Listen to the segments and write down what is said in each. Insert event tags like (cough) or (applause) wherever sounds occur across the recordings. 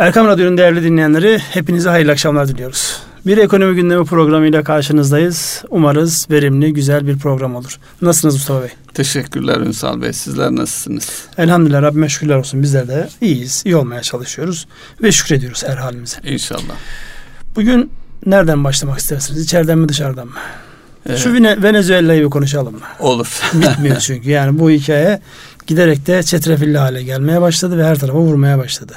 Erkam Radyo'nun değerli dinleyenleri hepinize hayırlı akşamlar diliyoruz. Bir ekonomi gündemi programıyla karşınızdayız. Umarız verimli, güzel bir program olur. Nasılsınız Mustafa Bey? Teşekkürler Ünsal Bey. Sizler nasılsınız? Elhamdülillah Rabbime şükürler olsun. Bizler de iyiyiz, iyi olmaya çalışıyoruz ve şükrediyoruz her halimize. İnşallah. Bugün nereden başlamak istersiniz? İçeriden mi dışarıdan mı? Evet. Şu Venezuela'yı bir konuşalım mı? Olur. (laughs) (laughs) Bitmiyor çünkü. Yani bu hikaye giderek de çetrefilli hale gelmeye başladı ve her tarafa vurmaya başladı.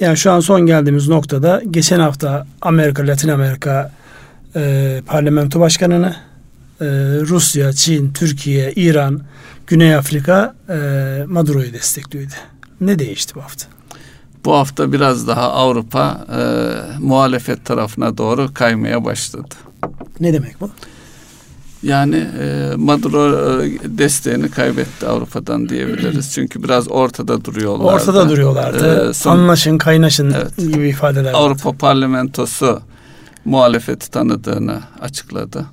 Yani şu an son geldiğimiz noktada geçen hafta Amerika, Latin Amerika e, parlamento başkanını e, Rusya, Çin, Türkiye, İran, Güney Afrika e, Maduro'yu destekliyordu. Ne değişti bu hafta? Bu hafta biraz daha Avrupa e, muhalefet tarafına doğru kaymaya başladı. Ne demek bu? Yani e, Maduro e, desteğini kaybetti Avrupa'dan diyebiliriz. Çünkü biraz ortada duruyorlar. Ortada duruyorlardı. E, son, Anlaşın, kaynaşın evet, gibi ifadeler Avrupa vardı. Parlamentosu muhalefeti tanıdığını açıkladı.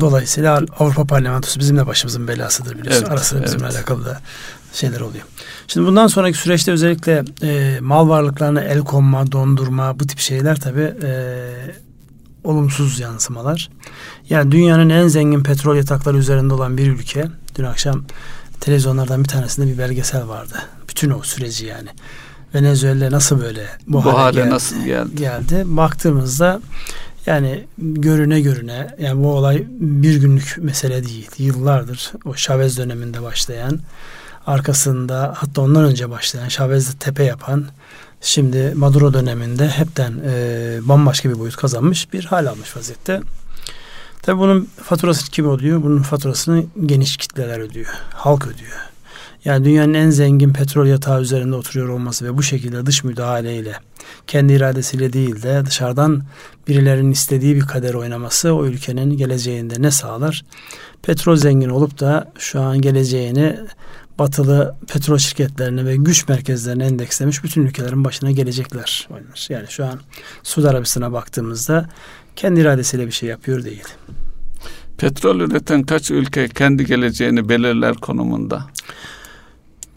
Dolayısıyla Avrupa Parlamentosu bizim de başımızın belasıdır biliyorsun. Evet, Arasında evet. bizimle alakalı da şeyler oluyor. Şimdi bundan sonraki süreçte özellikle e, mal varlıklarına el konma, dondurma bu tip şeyler tabii e, olumsuz yansımalar. Yani dünyanın en zengin petrol yatakları üzerinde olan bir ülke. Dün akşam televizyonlardan bir tanesinde bir belgesel vardı. Bütün o süreci yani. Venezuela nasıl böyle bu, bu hale, geldi, nasıl geldi? geldi. Baktığımızda yani görüne görüne yani bu olay bir günlük mesele değil. Yıllardır o Chavez döneminde başlayan arkasında hatta ondan önce başlayan Chavez'de tepe yapan şimdi Maduro döneminde hepten e, bambaşka bir boyut kazanmış bir hal almış vaziyette. Tabi bunun faturası kim ödüyor? Bunun faturasını geniş kitleler ödüyor. Halk ödüyor. Yani dünyanın en zengin petrol yatağı üzerinde oturuyor olması ve bu şekilde dış müdahaleyle kendi iradesiyle değil de dışarıdan birilerinin istediği bir kader oynaması o ülkenin geleceğinde ne sağlar? Petrol zengin olup da şu an geleceğini batılı petrol şirketlerine ve güç merkezlerine endekslemiş bütün ülkelerin başına gelecekler. Yani şu an Suudi Arabistan'a baktığımızda kendi iradesiyle bir şey yapıyor değil. Petrol üreten kaç ülke kendi geleceğini belirler konumunda?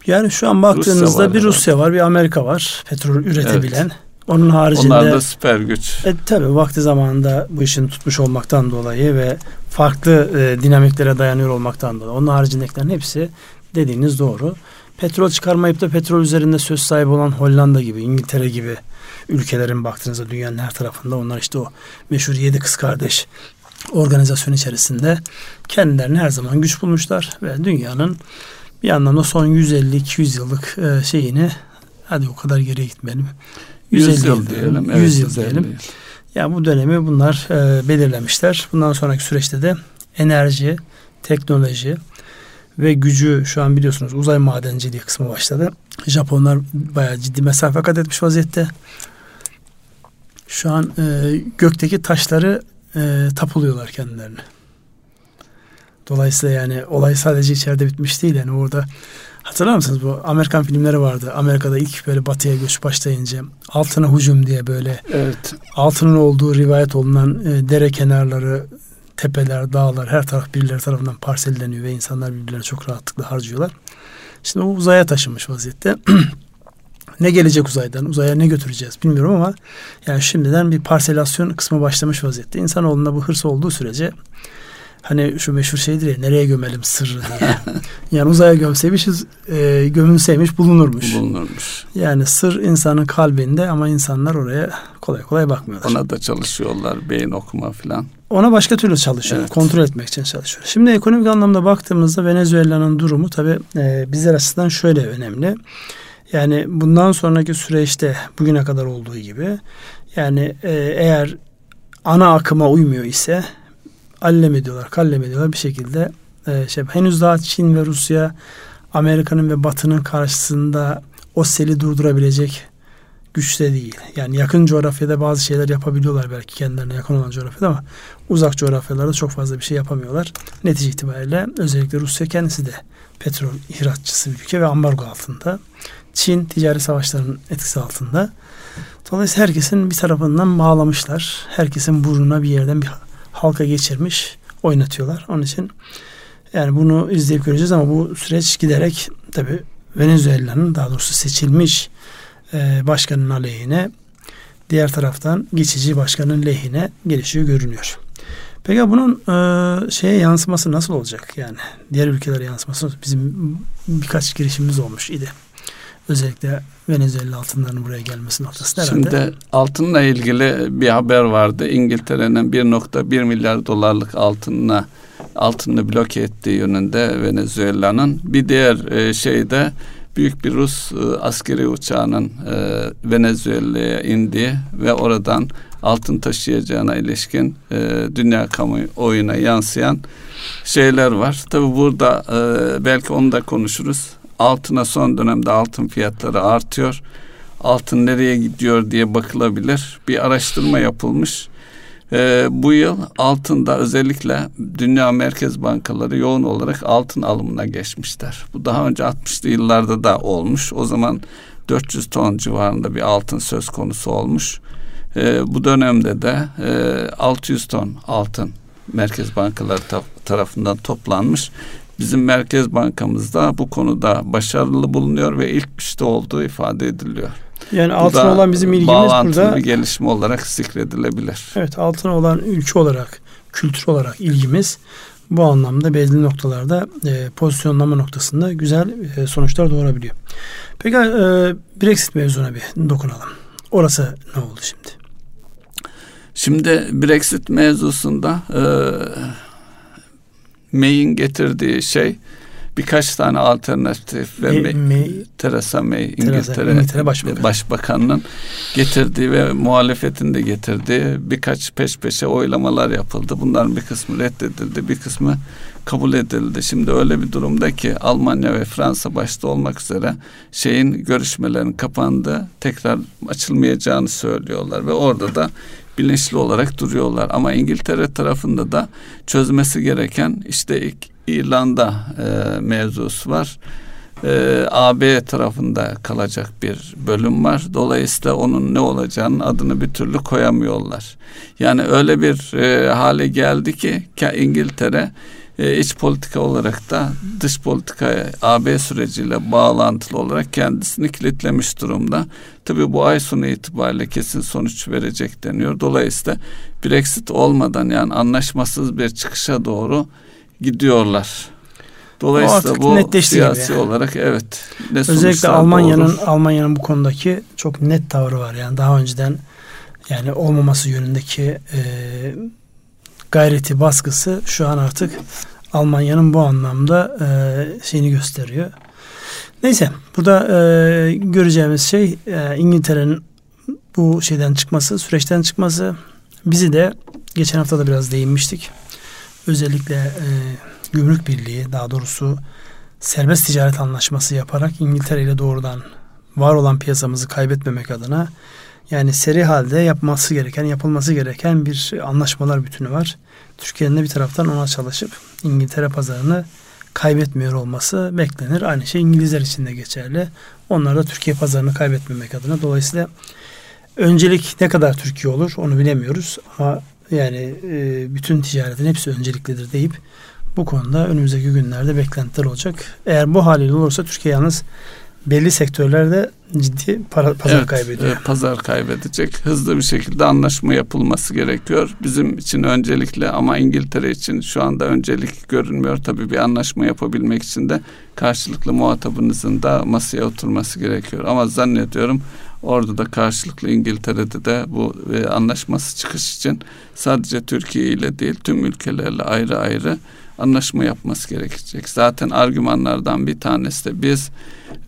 Yani şu an baktığınızda Rusya bir Rusya var, bir Amerika var petrol üretebilen. Evet. Onun haricinde Onlar da süper güç. E, tabii vakti zamanında bu işin tutmuş olmaktan dolayı ve farklı e, dinamiklere dayanıyor olmaktan dolayı. Onun haricindekilerin hepsi dediğiniz doğru. Petrol çıkarmayıp da petrol üzerinde söz sahibi olan Hollanda gibi, İngiltere gibi ülkelerin baktığınızda dünyanın her tarafında onlar işte o meşhur yedi kız kardeş organizasyon içerisinde kendilerini her zaman güç bulmuşlar ve dünyanın bir anlamda son 150-200 yıllık e, şeyini hadi o kadar geriye gitmeyelim. 150 100 yıl diyelim. 100 yıl diyelim. Ya yani bu dönemi bunlar e, belirlemişler. Bundan sonraki süreçte de enerji, teknoloji ve gücü şu an biliyorsunuz uzay madenciliği kısmı başladı. Japonlar bayağı ciddi mesafe kat etmiş vaziyette. Şu an e, gökteki taşları e, tapuluyorlar kendilerine. Dolayısıyla yani olay sadece içeride bitmiş değil. Yani orada hatırlar mısınız bu Amerikan filmleri vardı. Amerika'da ilk böyle batıya göç başlayınca altına hücum diye böyle evet. altının olduğu rivayet olunan e, dere kenarları, tepeler, dağlar her taraf birileri tarafından parselleniyor ve insanlar birbirlerine çok rahatlıkla harcıyorlar. Şimdi o uzaya taşınmış vaziyette. (clears throat) ne gelecek uzaydan, uzaya ne götüreceğiz bilmiyorum ama yani şimdiden bir parselasyon kısmı başlamış vaziyette. İnsanoğlunda bu hırs olduğu sürece hani şu meşhur şeydir ya nereye gömelim sırrı diye. (laughs) yani uzaya gömseymişiz, e, gömülseymiş bulunurmuş. Bulunurmuş. Yani sır insanın kalbinde ama insanlar oraya kolay kolay bakmıyorlar. Ona da çalışıyorlar beyin okuma falan. Ona başka türlü çalışıyor. Evet. Kontrol etmek için çalışıyor. Şimdi ekonomik anlamda baktığımızda Venezuela'nın durumu tabi e, bizler açısından şöyle önemli. Yani bundan sonraki süreçte bugüne kadar olduğu gibi yani e, eğer ana akıma uymuyor ise allem ediyorlar, kallem ediyorlar bir şekilde e, şey henüz daha Çin ve Rusya Amerika'nın ve Batı'nın karşısında o seli durdurabilecek güçte değil. Yani yakın coğrafyada bazı şeyler yapabiliyorlar belki kendilerine yakın olan coğrafyada ama uzak coğrafyalarda çok fazla bir şey yapamıyorlar. Netice itibariyle özellikle Rusya kendisi de petrol ihraççısı bir ülke ve ambargo altında. Çin ticari savaşların etkisi altında. Dolayısıyla herkesin bir tarafından bağlamışlar. Herkesin burnuna bir yerden bir halka geçirmiş oynatıyorlar. Onun için yani bunu izleyip göreceğiz ama bu süreç giderek tabi Venezuela'nın daha doğrusu seçilmiş e, başkanın aleyhine diğer taraftan geçici başkanın lehine gelişiyor görünüyor. Peki bunun e, şeye yansıması nasıl olacak yani? Diğer ülkelere yansıması bizim birkaç girişimimiz olmuş idi. Özellikle Venezuela altınlarının buraya gelmesi noktasında herhalde. Şimdi altınla ilgili bir haber vardı. İngiltere'nin 1.1 milyar dolarlık altınına altını bloke ettiği yönünde Venezuela'nın. Bir diğer e, şeyde büyük bir Rus e, askeri uçağının e, Venezuela'ya indiği ve oradan altın taşıyacağına ilişkin e, dünya kamuoyuna yansıyan şeyler var. Tabi burada belki onu da konuşuruz. Altına son dönemde altın fiyatları artıyor. Altın nereye gidiyor diye bakılabilir. Bir araştırma yapılmış. E, bu yıl altında özellikle dünya merkez bankaları yoğun olarak altın alımına geçmişler. Bu daha önce 60'lı yıllarda da olmuş. O zaman 400 ton civarında bir altın söz konusu olmuş. E, bu dönemde de e, 600 ton altın merkez bankaları ta- tarafından toplanmış. Bizim Merkez Bankamızda bu konuda başarılı bulunuyor ve ilk işte olduğu ifade ediliyor. Yani altına olan bizim ilgimiz burada bir gelişme olarak zikredilebilir. Evet, altına olan ülke olarak, kültür olarak ilgimiz bu anlamda belli noktalarda e, pozisyonlama noktasında güzel e, sonuçlar doğurabiliyor. Peki e, Brexit mevzuna bir dokunalım. Orası ne oldu şimdi? Şimdi Brexit mevzusunda e, May'in getirdiği şey birkaç tane alternatif ve May, May, Theresa May İngiltere, İngiltere Başbakanı. Başbakanının getirdiği ve muhalefetin de getirdiği birkaç peş peşe oylamalar yapıldı. Bunların bir kısmı reddedildi, bir kısmı kabul edildi. Şimdi öyle bir durumda ki Almanya ve Fransa başta olmak üzere şeyin görüşmelerin kapandı, tekrar açılmayacağını söylüyorlar ve orada da bilinçli olarak duruyorlar. Ama İngiltere tarafında da çözmesi gereken işte ilk İrlanda e, mevzusu var. E, AB tarafında kalacak bir bölüm var. Dolayısıyla onun ne olacağının adını bir türlü koyamıyorlar. Yani öyle bir e, hale geldi ki İngiltere e, iç politika olarak da dış politikaya AB süreciyle bağlantılı olarak kendisini kilitlemiş durumda. Tabi bu ay sonu itibariyle kesin sonuç verecek deniyor. Dolayısıyla Brexit olmadan yani anlaşmasız bir çıkışa doğru gidiyorlar. Dolayısıyla bu siyasi yani. olarak evet. Ne Özellikle Almanya'nın Almanya'nın bu konudaki çok net tavrı var. Yani daha önceden yani olmaması yönündeki e, gayreti baskısı şu an artık Almanya'nın bu anlamda e, şeyini gösteriyor. Neyse burada e, göreceğimiz şey e, İngiltere'nin bu şeyden çıkması, süreçten çıkması. Bizi de geçen hafta da biraz değinmiştik. Özellikle e, gümrük birliği daha doğrusu serbest ticaret anlaşması yaparak İngiltere ile doğrudan var olan piyasamızı kaybetmemek adına yani seri halde yapması gereken, yapılması gereken bir anlaşmalar bütünü var. Türkiye'nin de bir taraftan ona çalışıp İngiltere pazarını kaybetmiyor olması beklenir. Aynı şey İngilizler için de geçerli. Onlar da Türkiye pazarını kaybetmemek adına. Dolayısıyla öncelik ne kadar Türkiye olur onu bilemiyoruz. Ama yani e, bütün ticaretin hepsi önceliklidir deyip bu konuda önümüzdeki günlerde beklentiler olacak. Eğer bu haliyle olursa Türkiye yalnız belli sektörlerde ciddi para, pazar evet, kaybediyor. E, pazar kaybedecek. Hızlı bir şekilde anlaşma yapılması gerekiyor. Bizim için öncelikle ama İngiltere için şu anda öncelik görünmüyor. Tabii bir anlaşma yapabilmek için de karşılıklı muhatabınızın da masaya oturması gerekiyor. Ama zannediyorum orada da karşılıklı İngiltere'de de bu e, anlaşması çıkış için sadece Türkiye ile değil tüm ülkelerle ayrı ayrı anlaşma yapması gerekecek. Zaten argümanlardan bir tanesi de biz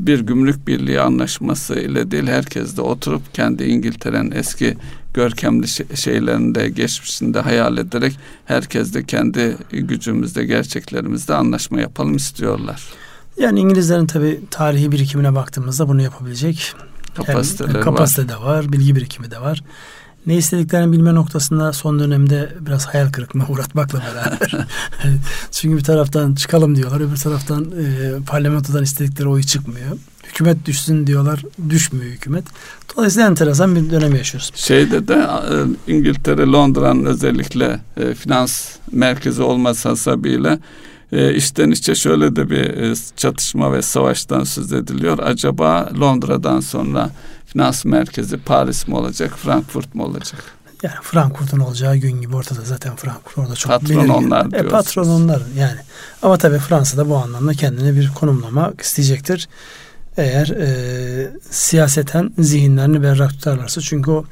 bir gümrük birliği anlaşması ile değil herkes de oturup kendi İngiltere'nin eski görkemli şeylerinde geçmişinde hayal ederek herkes de kendi gücümüzde gerçeklerimizde anlaşma yapalım istiyorlar. Yani İngilizlerin tabi tarihi birikimine baktığımızda bunu yapabilecek kapasiteleri kapasite var. de var, bilgi birikimi de var ne istediklerini bilme noktasında son dönemde biraz hayal kırıklığına (laughs) uğratmakla beraber. (laughs) Çünkü bir taraftan çıkalım diyorlar, öbür taraftan e, parlamentodan istedikleri oyu çıkmıyor. Hükümet düşsün diyorlar, düşmüyor hükümet. Dolayısıyla enteresan bir dönem yaşıyoruz. Şeyde de e, İngiltere, Londra'nın özellikle e, finans merkezi olması hasebiyle E, içten içe şöyle de bir e, çatışma ve savaştan söz ediliyor. Acaba Londra'dan sonra finans merkezi Paris mi olacak, Frankfurt mu olacak? Yani Frankfurt'un olacağı gün gibi ortada zaten Frankfurt orada çok patron belirli. onlar e, patron onlar yani. Ama tabii Fransa da bu anlamda kendine bir konumlamak isteyecektir. Eğer e, siyaseten zihinlerini berrak tutarlarsa. Çünkü o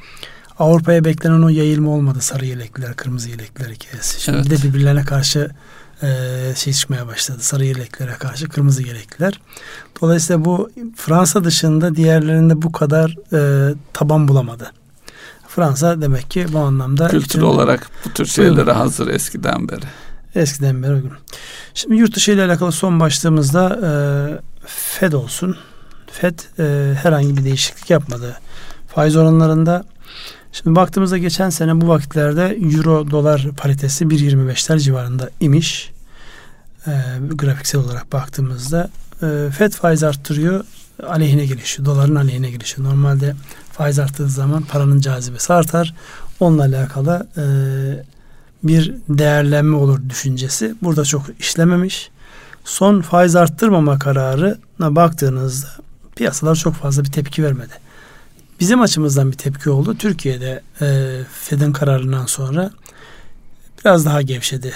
Avrupa'ya beklenen o yayılma olmadı. Sarı yelekliler, kırmızı yelekliler hikayesi. Şimdi evet. de birbirlerine karşı e, şey çıkmaya başladı. Sarı yeleklere karşı kırmızı yelekliler. Dolayısıyla bu Fransa dışında diğerlerinde bu kadar e, taban bulamadı. Fransa demek ki bu anlamda kültür bütün, olarak bu tür şeylere uygun. hazır eskiden beri. Eskiden beri uygun. Şimdi yurt dışı ile alakalı son başlığımızda e, Fed olsun. Fed e, herhangi bir değişiklik yapmadı. Faiz oranlarında Şimdi baktığımızda geçen sene bu vakitlerde euro dolar paritesi 1.25'ler civarında imiş. E, grafiksel olarak baktığımızda e, FED faiz arttırıyor aleyhine gelişiyor. Doların aleyhine gelişiyor. Normalde faiz arttığı zaman paranın cazibesi artar. Onunla alakalı e, bir değerlenme olur düşüncesi. Burada çok işlememiş. Son faiz arttırmama kararına baktığınızda piyasalar çok fazla bir tepki vermedi. Bizim açımızdan bir tepki oldu. Türkiye'de e, Fed'in kararından sonra biraz daha gevşedi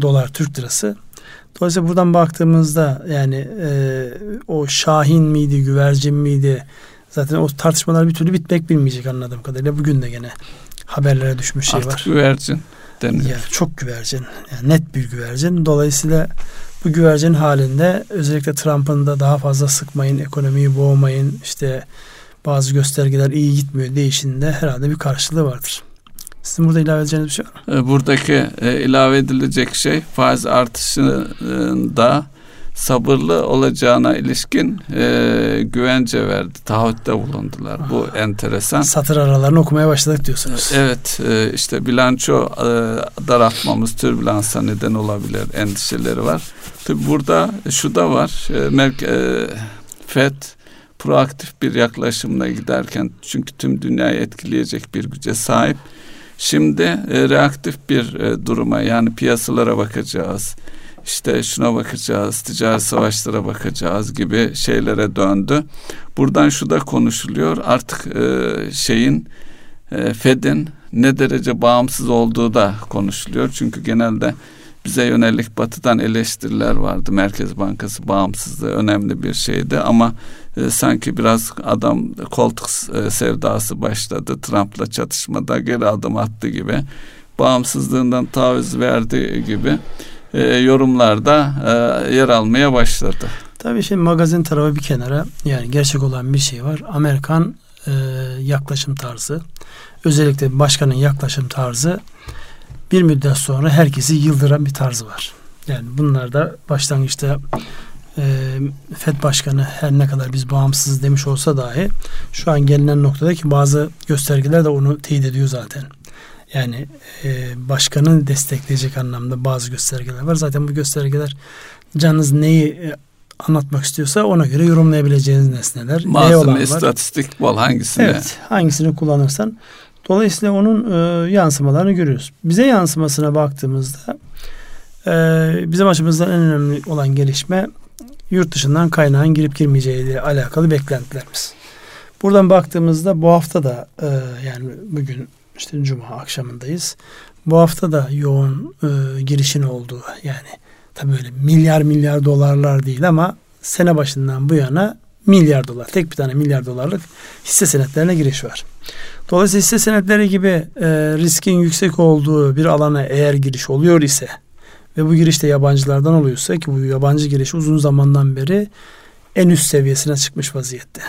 dolar Türk lirası. Dolayısıyla buradan baktığımızda yani e, o Şahin miydi, güvercin miydi? Zaten o tartışmalar bir türlü bitmek bilmeyecek anladığım kadarıyla. Bugün de gene haberlere düşmüş şey Artık var. Artık güvercin deniyor. Yani çok güvercin. Yani net bir güvercin. Dolayısıyla bu güvercin halinde özellikle Trump'ın da daha fazla sıkmayın, ekonomiyi boğmayın, işte bazı göstergeler iyi gitmiyor değişinde herhalde bir karşılığı vardır. Sizin burada ilave edeceğiniz bir şey var mı? E, buradaki e, ilave edilecek şey faiz artışında sabırlı olacağına ilişkin e, güvence verdi. Taahhütte bulundular. Aha. Bu enteresan. Satır aralarını okumaya başladık diyorsunuz. Evet. E, işte bilanço e, daraltmamız türbülansa neden olabilir endişeleri var. Tabi burada şu da var. E, Merk, e, FED proaktif bir yaklaşımla giderken çünkü tüm dünyayı etkileyecek bir güce sahip. Şimdi e, reaktif bir e, duruma yani piyasalara bakacağız. İşte şuna bakacağız, ticari savaşlara bakacağız gibi şeylere döndü. Buradan şu da konuşuluyor. Artık e, şeyin e, Fed'in ne derece bağımsız olduğu da konuşuluyor. Çünkü genelde bize yönelik batıdan eleştiriler vardı. Merkez Bankası bağımsızlığı önemli bir şeydi ama e, sanki biraz adam koltuk e, sevdası başladı. Trump'la çatışmada geri adım attı gibi. Bağımsızlığından taviz verdi gibi e, yorumlarda e, yer almaya başladı. Tabii şimdi magazin tarafı bir kenara yani gerçek olan bir şey var. Amerikan e, yaklaşım tarzı özellikle başkanın yaklaşım tarzı bir müddet sonra herkesi yıldıran bir tarzı var. Yani bunlar da başlangıçta e, FED Başkanı her ne kadar biz bağımsız demiş olsa dahi şu an gelinen noktada ki bazı göstergeler de onu teyit ediyor zaten. Yani e, başkanı destekleyecek anlamda bazı göstergeler var. Zaten bu göstergeler canınız neyi e, anlatmak istiyorsa ona göre yorumlayabileceğiniz nesneler. Malzeme, istatistik bol hangisini? Evet, hangisini kullanırsan. Dolayısıyla onun e, yansımalarını görüyoruz. Bize yansımasına baktığımızda e, bizim açımızdan en önemli olan gelişme yurt dışından kaynağın girip girmeyeceği ile alakalı beklentilerimiz. Buradan baktığımızda bu hafta da e, yani bugün işte cuma akşamındayız. Bu hafta da yoğun e, girişin olduğu yani tabii böyle milyar milyar dolarlar değil ama sene başından bu yana milyar dolar tek bir tane milyar dolarlık hisse senetlerine giriş var. Dolayısıyla hisse senetleri gibi e, riskin yüksek olduğu bir alana eğer giriş oluyor ise ve bu giriş de yabancılardan oluyorsa ki bu yabancı giriş uzun zamandan beri en üst seviyesine çıkmış vaziyette.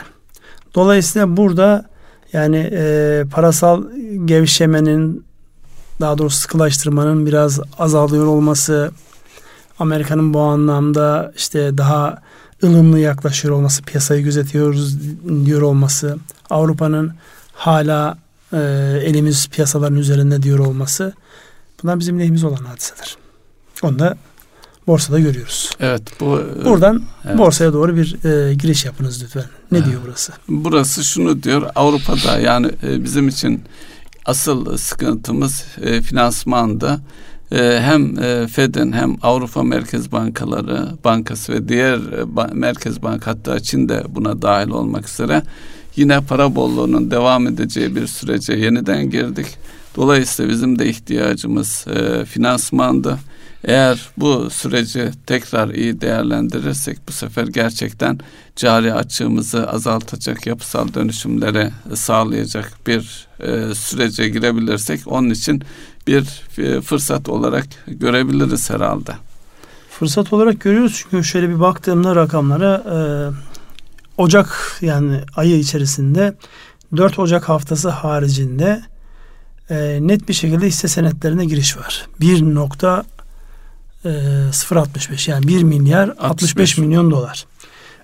Dolayısıyla burada yani e, parasal gevşemenin daha doğrusu sıkılaştırmanın biraz azalıyor olması, Amerika'nın bu anlamda işte daha ılımlı yaklaşıyor olması, piyasayı gözetiyoruz diyor olması, Avrupa'nın hala e, elimiz piyasaların üzerinde diyor olması bunlar bizim lehimiz olan hadiseler. Onu da borsada görüyoruz. Evet bu e, buradan evet. borsaya doğru bir e, giriş yapınız lütfen. Ne evet. diyor burası? Burası şunu diyor Avrupa'da yani e, bizim için asıl sıkıntımız e, finansmanda e, hem e, Fed'in hem Avrupa Merkez Bankaları Bankası ve diğer e, merkez bank hatta Çin de buna dahil olmak üzere yine para bolluğunun devam edeceği bir sürece yeniden girdik. Dolayısıyla bizim de ihtiyacımız e, finansmandı. Eğer bu süreci tekrar iyi değerlendirirsek bu sefer gerçekten cari açığımızı azaltacak yapısal dönüşümlere sağlayacak bir e, sürece girebilirsek onun için bir e, fırsat olarak görebiliriz herhalde. Fırsat olarak görüyoruz çünkü şöyle bir baktığımda rakamlara e, Ocak yani ayı içerisinde 4 Ocak haftası haricinde e, net bir şekilde hisse senetlerine giriş var. 1.065 yani 1 milyar 65, 65 milyon dolar.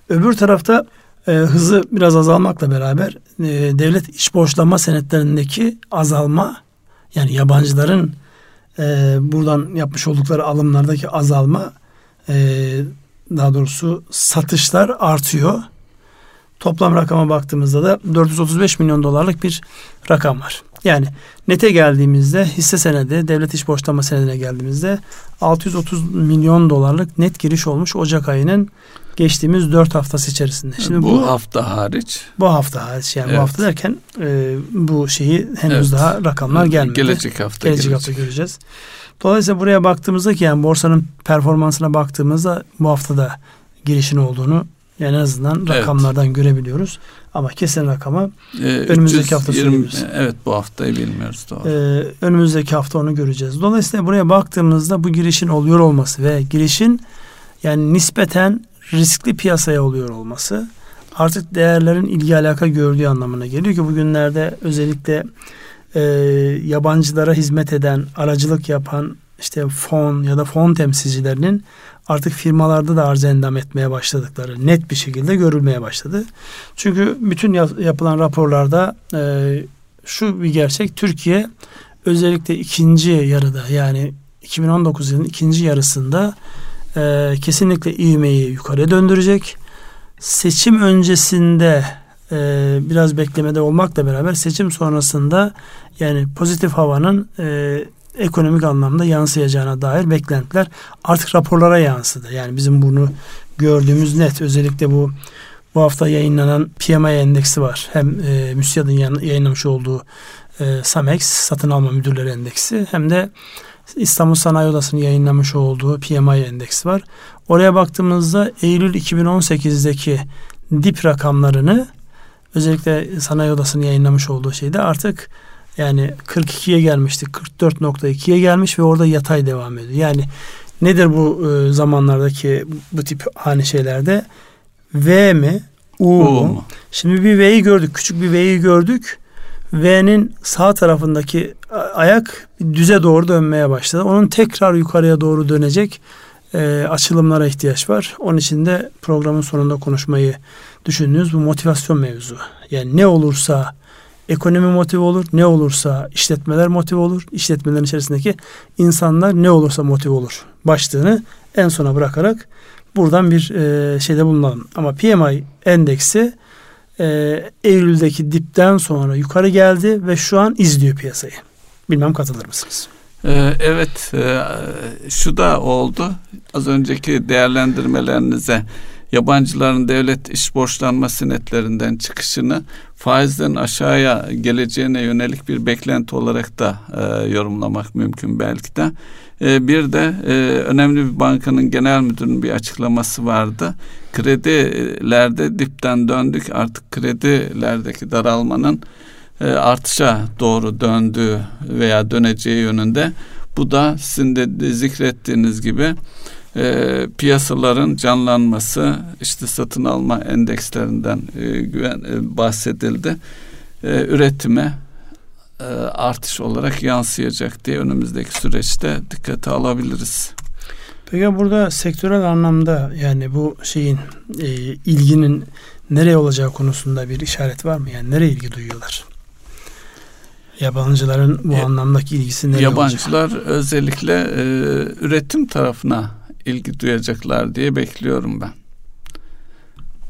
Öbür tarafta e, hızı biraz azalmakla beraber e, devlet iç borçlanma senetlerindeki azalma yani yabancıların e, buradan yapmış oldukları alımlardaki azalma e, daha doğrusu satışlar artıyor. Toplam rakama baktığımızda da 435 milyon dolarlık bir rakam var. Yani nete geldiğimizde hisse senedi, devlet iş borçlanma senedine geldiğimizde 630 milyon dolarlık net giriş olmuş Ocak ayının geçtiğimiz dört haftası içerisinde. Şimdi bu, bu hafta hariç. Bu hafta hariç yani evet. bu hafta derken e, bu şeyi henüz evet. daha rakamlar gelmedi. Gelecek hafta gelecek, gelecek hafta göreceğiz. Dolayısıyla buraya baktığımızda ki yani borsanın performansına baktığımızda bu haftada girişin olduğunu yani en azından rakamlardan evet. görebiliyoruz. Ama kesin rakamı ee, önümüzdeki hafta söylüyoruz. Evet bu haftayı bilmiyoruz doğru. Ee, önümüzdeki hafta onu göreceğiz. Dolayısıyla buraya baktığımızda bu girişin oluyor olması ve girişin yani nispeten riskli piyasaya oluyor olması artık değerlerin ilgi alaka gördüğü anlamına geliyor ki bugünlerde özellikle e, yabancılara hizmet eden, aracılık yapan işte fon ya da fon temsilcilerinin artık firmalarda da arz endam etmeye başladıkları net bir şekilde görülmeye başladı. Çünkü bütün yapılan raporlarda e, şu bir gerçek Türkiye özellikle ikinci yarıda yani 2019 yılının ikinci yarısında e, kesinlikle ivmeyi yukarıya döndürecek. Seçim öncesinde e, biraz beklemede olmakla beraber seçim sonrasında yani pozitif havanın e, ekonomik anlamda yansıyacağına dair beklentiler artık raporlara yansıdı. Yani bizim bunu gördüğümüz net. Özellikle bu bu hafta yayınlanan PMI endeksi var. Hem e, MÜSİAD'ın yayınlamış olduğu e, SAMEX satın alma müdürleri endeksi hem de İstanbul Sanayi Odası'nın yayınlamış olduğu PMI endeksi var. Oraya baktığımızda Eylül 2018'deki dip rakamlarını özellikle Sanayi Odası'nın yayınlamış olduğu şeyde artık yani 42'ye gelmişti. 44.2'ye gelmiş ve orada yatay devam ediyor. Yani nedir bu e, zamanlardaki bu tip hani şeylerde? V mi? U, U mu? mu? Şimdi bir V'yi gördük. Küçük bir V'yi gördük. V'nin sağ tarafındaki ayak düze doğru dönmeye başladı. Onun tekrar yukarıya doğru dönecek e, açılımlara ihtiyaç var. Onun için de programın sonunda konuşmayı düşündüğünüz bu motivasyon mevzu. Yani ne olursa ekonomi motive olur, ne olursa işletmeler motive olur, işletmelerin içerisindeki insanlar ne olursa motive olur başlığını en sona bırakarak buradan bir e, şeyde bulunalım. Ama PMI endeksi e, Eylül'deki dipten sonra yukarı geldi ve şu an izliyor piyasayı. Bilmem katılır mısınız? Ee, evet, e, şu da oldu. Az önceki değerlendirmelerinize yabancıların devlet iş borçlanma senetlerinden çıkışını faizlerin aşağıya geleceğine yönelik bir beklenti olarak da e, yorumlamak mümkün belki de. E, bir de e, önemli bir bankanın genel müdürünün bir açıklaması vardı. Kredilerde dipten döndük artık kredilerdeki daralmanın e, artışa doğru döndüğü veya döneceği yönünde. Bu da sizin de zikrettiğiniz gibi e, piyasaların canlanması, işte satın alma endekslerinden e, güven e, bahsedildi. E, üretime e, artış olarak yansıyacak diye önümüzdeki süreçte dikkate alabiliriz. Peki burada sektörel anlamda yani bu şeyin e, ilginin nereye olacağı konusunda bir işaret var mı? Yani nereye ilgi duyuyorlar? Yabancıların bu e, anlamdaki ilgisi nereye Yabancılar olacak? özellikle e, üretim tarafına ilgi duyacaklar diye bekliyorum ben.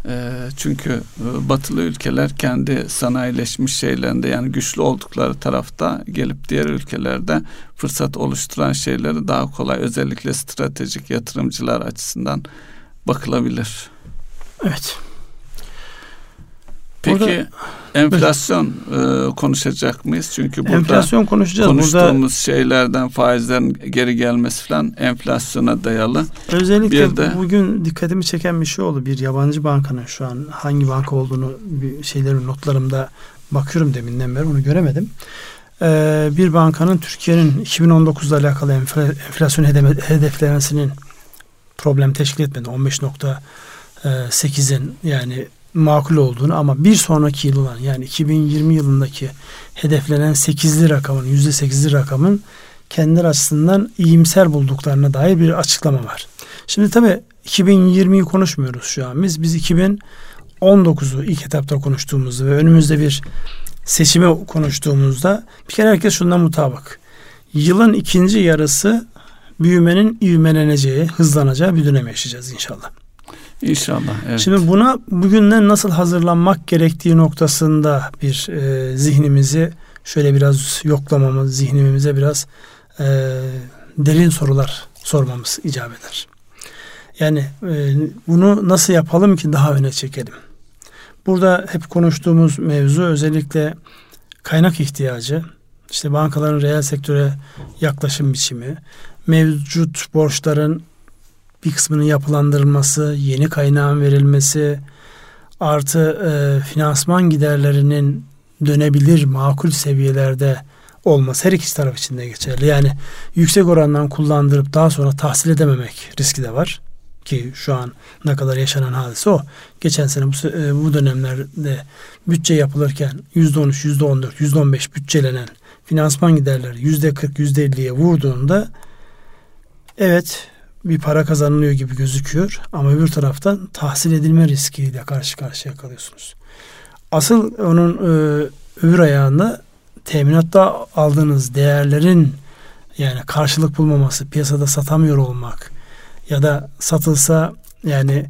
E, çünkü e, batılı ülkeler kendi sanayileşmiş şeylerinde yani güçlü oldukları tarafta gelip diğer ülkelerde fırsat oluşturan şeyleri daha kolay özellikle stratejik yatırımcılar açısından bakılabilir. Evet. Peki burada, enflasyon e, konuşacak mıyız? Çünkü burada enflasyon konuşacağız. konuştuğumuz burada, şeylerden faizlerin geri gelmesi falan enflasyona dayalı. Özellikle bir de, bugün dikkatimi çeken bir şey oldu. Bir yabancı bankanın şu an hangi banka olduğunu bir şeylerin notlarımda bakıyorum deminden beri onu göremedim. Ee, bir bankanın Türkiye'nin 2019'da alakalı enflasyon hedeflemesinin problem teşkil etmedi. 15.8'in yani makul olduğunu ama bir sonraki yıl olan yani 2020 yılındaki hedeflenen 8'li rakamın %8'li rakamın kendileri açısından iyimser bulduklarına dair bir açıklama var. Şimdi tabi 2020'yi konuşmuyoruz şu an. Biz biz 2019'u ilk etapta konuştuğumuzda ve önümüzde bir seçimi konuştuğumuzda bir kere herkes şundan mutabık. Yılın ikinci yarısı büyümenin ivmeleneceği, hızlanacağı bir dönem yaşayacağız inşallah. İnşallah. Evet. Şimdi buna bugünden nasıl hazırlanmak gerektiği noktasında bir e, zihnimizi şöyle biraz yoklamamız, zihnimize biraz e, derin sorular sormamız icap eder. Yani e, bunu nasıl yapalım ki daha öne çekelim? Burada hep konuştuğumuz mevzu özellikle kaynak ihtiyacı, işte bankaların reel sektöre yaklaşım biçimi, mevcut borçların bir kısmının yapılandırılması, yeni kaynağın verilmesi, artı e, finansman giderlerinin dönebilir makul seviyelerde olması her iki taraf için de geçerli. Yani yüksek orandan kullandırıp daha sonra tahsil edememek riski de var ki şu an ne kadar yaşanan hadise o. Geçen sene bu, e, bu dönemlerde bütçe yapılırken %13, %14, %15 bütçelenen finansman giderleri %40, %50'ye vurduğunda evet bir para kazanılıyor gibi gözüküyor ama öbür taraftan tahsil edilme riskiyle karşı karşıya kalıyorsunuz. Asıl onun e, öbür ayağında teminatta aldığınız değerlerin yani karşılık bulmaması, piyasada satamıyor olmak ya da satılsa yani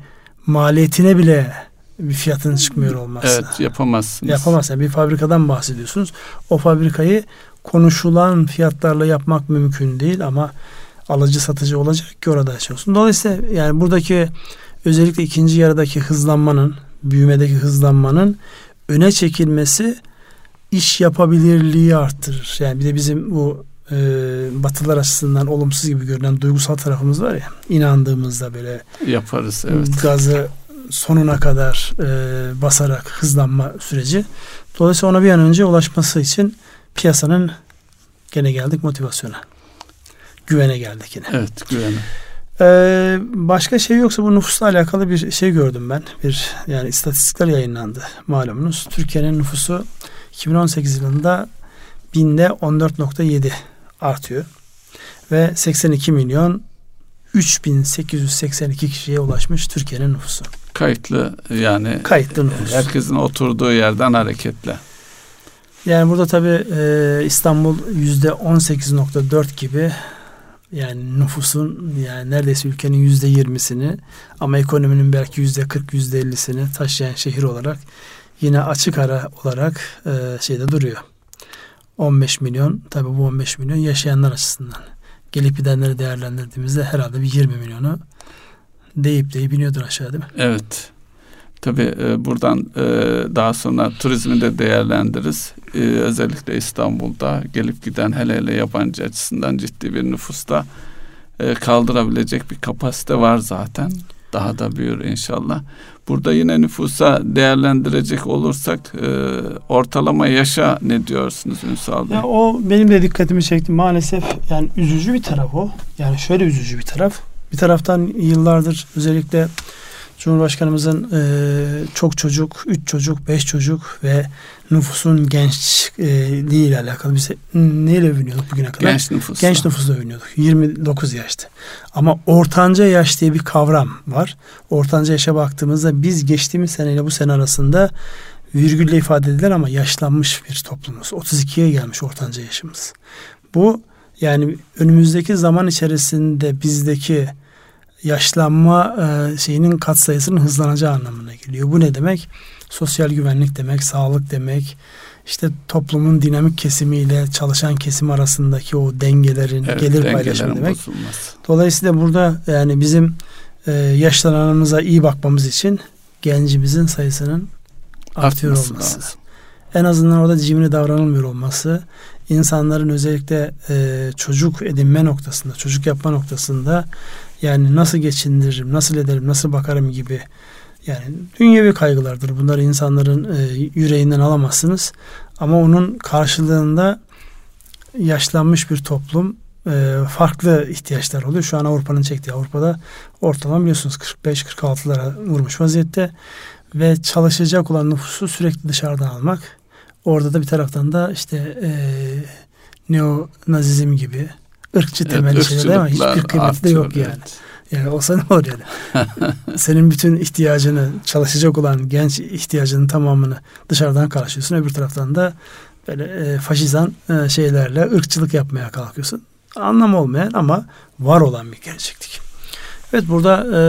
maliyetine bile bir fiyatın çıkmıyor olması. Evet yapamazsınız. Yapamazsınız. Bir fabrikadan bahsediyorsunuz. O fabrikayı konuşulan fiyatlarla yapmak mümkün değil ama alıcı satıcı olacak ki orada yaşıyorsun. Dolayısıyla yani buradaki özellikle ikinci yarıdaki hızlanmanın, büyümedeki hızlanmanın öne çekilmesi iş yapabilirliği arttırır. Yani bir de bizim bu e, batılar açısından olumsuz gibi görünen duygusal tarafımız var ya inandığımızda böyle yaparız evet. Gazı sonuna kadar e, basarak hızlanma süreci. Dolayısıyla ona bir an önce ulaşması için piyasanın gene geldik motivasyona. Güvene geldik yine. Evet güvene. Ee, başka şey yoksa bu nüfusla alakalı bir şey gördüm ben. Bir yani istatistikler yayınlandı malumunuz. Türkiye'nin nüfusu 2018 yılında binde 14.7 artıyor. Ve 82 milyon 3882 kişiye ulaşmış Türkiye'nin nüfusu. Kayıtlı yani kayıtlı nüfus. Herkesin oturduğu yerden hareketle. Yani burada tabi e, İstanbul yüzde 18.4 gibi yani nüfusun yani neredeyse ülkenin yüzde yirmisini ama ekonominin belki yüzde kırk yüzde ellisini taşıyan şehir olarak yine açık ara olarak e, şeyde duruyor. 15 milyon tabi bu 15 milyon yaşayanlar açısından gelip gidenleri değerlendirdiğimizde herhalde bir 20 milyonu deyip deyip iniyordur aşağı değil mi? Evet. Tabii e, buradan e, daha sonra turizmi de değerlendiririz. E, özellikle İstanbul'da gelip giden hele hele yabancı açısından ciddi bir nüfusta e, kaldırabilecek bir kapasite var zaten. Daha da büyür inşallah. Burada yine nüfusa değerlendirecek olursak ortalama yaşa ne diyorsunuz Ünsal Bey? Ya o benim de dikkatimi çekti maalesef yani üzücü bir taraf o. Yani şöyle üzücü bir taraf. Bir taraftan yıllardır özellikle Cumhurbaşkanımızın e, çok çocuk, üç çocuk, beş çocuk ve nüfusun gençliği ile alakalı biz neyle övünüyorduk bugüne kadar? Genç nüfus. Genç nüfusla övünüyorduk. 29 yaşta. Ama ortanca yaş diye bir kavram var. Ortanca yaşa baktığımızda biz geçtiğimiz seneyle bu sene arasında virgülle ifade edilir ama yaşlanmış bir toplumuz. 32'ye gelmiş ortanca yaşımız. Bu yani önümüzdeki zaman içerisinde bizdeki yaşlanma e, şeyinin katsayısının hızlanacağı anlamına geliyor. Bu ne demek? Sosyal güvenlik demek, sağlık demek, işte toplumun dinamik kesimiyle çalışan kesim arasındaki o dengelerin evet, gelir paylaşımı demek. Bozulması. Dolayısıyla burada yani bizim e, yaşlananımıza iyi bakmamız için gencimizin sayısının artıyor Artması olması. Lazım. En azından orada cimri davranılmıyor olması, insanların özellikle e, çocuk edinme noktasında, çocuk yapma noktasında yani nasıl geçindiririm, nasıl ederim, nasıl bakarım gibi yani dünyevi kaygılardır. Bunları insanların e, yüreğinden alamazsınız. Ama onun karşılığında yaşlanmış bir toplum e, farklı ihtiyaçlar oluyor. Şu an Avrupa'nın çektiği Avrupa'da ortalama biliyorsunuz 45-46'lara vurmuş vaziyette ve çalışacak olan nüfusu sürekli dışarıdan almak. Orada da bir taraftan da işte e, neo nazizm gibi ırkçı temelli evet, şeyler ama hiçbir kıymeti de yok yani. Evet. Yani olsa ne olur yani. (laughs) Senin bütün ihtiyacını çalışacak olan genç ihtiyacının tamamını dışarıdan karşılıyorsun. Öbür taraftan da böyle e, faşizan e, şeylerle ırkçılık yapmaya kalkıyorsun. Anlam olmayan ama var olan bir gerçeklik. Evet burada e,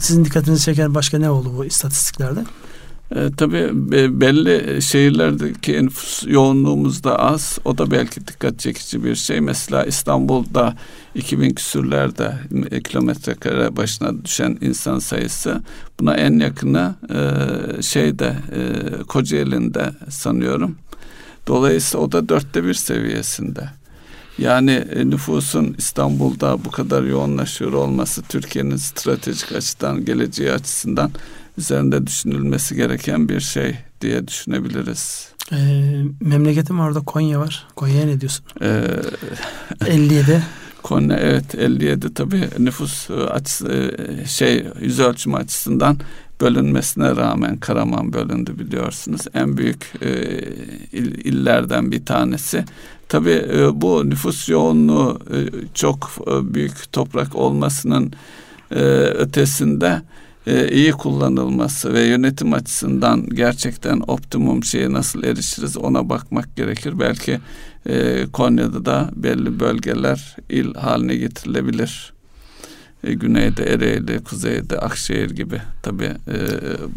sizin dikkatinizi çeken başka ne oldu bu istatistiklerde? E, tabii belli şehirlerdeki nüfus yoğunluğumuz da az. O da belki dikkat çekici bir şey. Mesela İstanbul'da 2000 küsürlerde kilometre kare başına düşen insan sayısı buna en yakını e, şeyde e, Kocaeli'nde sanıyorum. Dolayısıyla o da dörtte bir seviyesinde. Yani e, nüfusun İstanbul'da bu kadar yoğunlaşıyor olması Türkiye'nin stratejik açıdan, geleceği açısından üzerinde düşünülmesi gereken bir şey diye düşünebiliriz. E, memleketim orada Konya var. Konya'ya ne diyorsun? Ee, 57. (laughs) Konya evet 57 tabii nüfus e, açısı e, şey yüz ölçümü açısından bölünmesine rağmen Karaman bölündü biliyorsunuz. En büyük e, il, illerden bir tanesi. Tabii e, bu nüfus yoğunluğu e, çok e, büyük toprak olmasının e, ötesinde e, iyi kullanılması ve yönetim açısından gerçekten optimum şeye nasıl erişiriz ona bakmak gerekir. Belki e, Konya'da da belli bölgeler il haline getirilebilir. E, güneyde Ereğli, kuzeyde Akşehir gibi tabi e,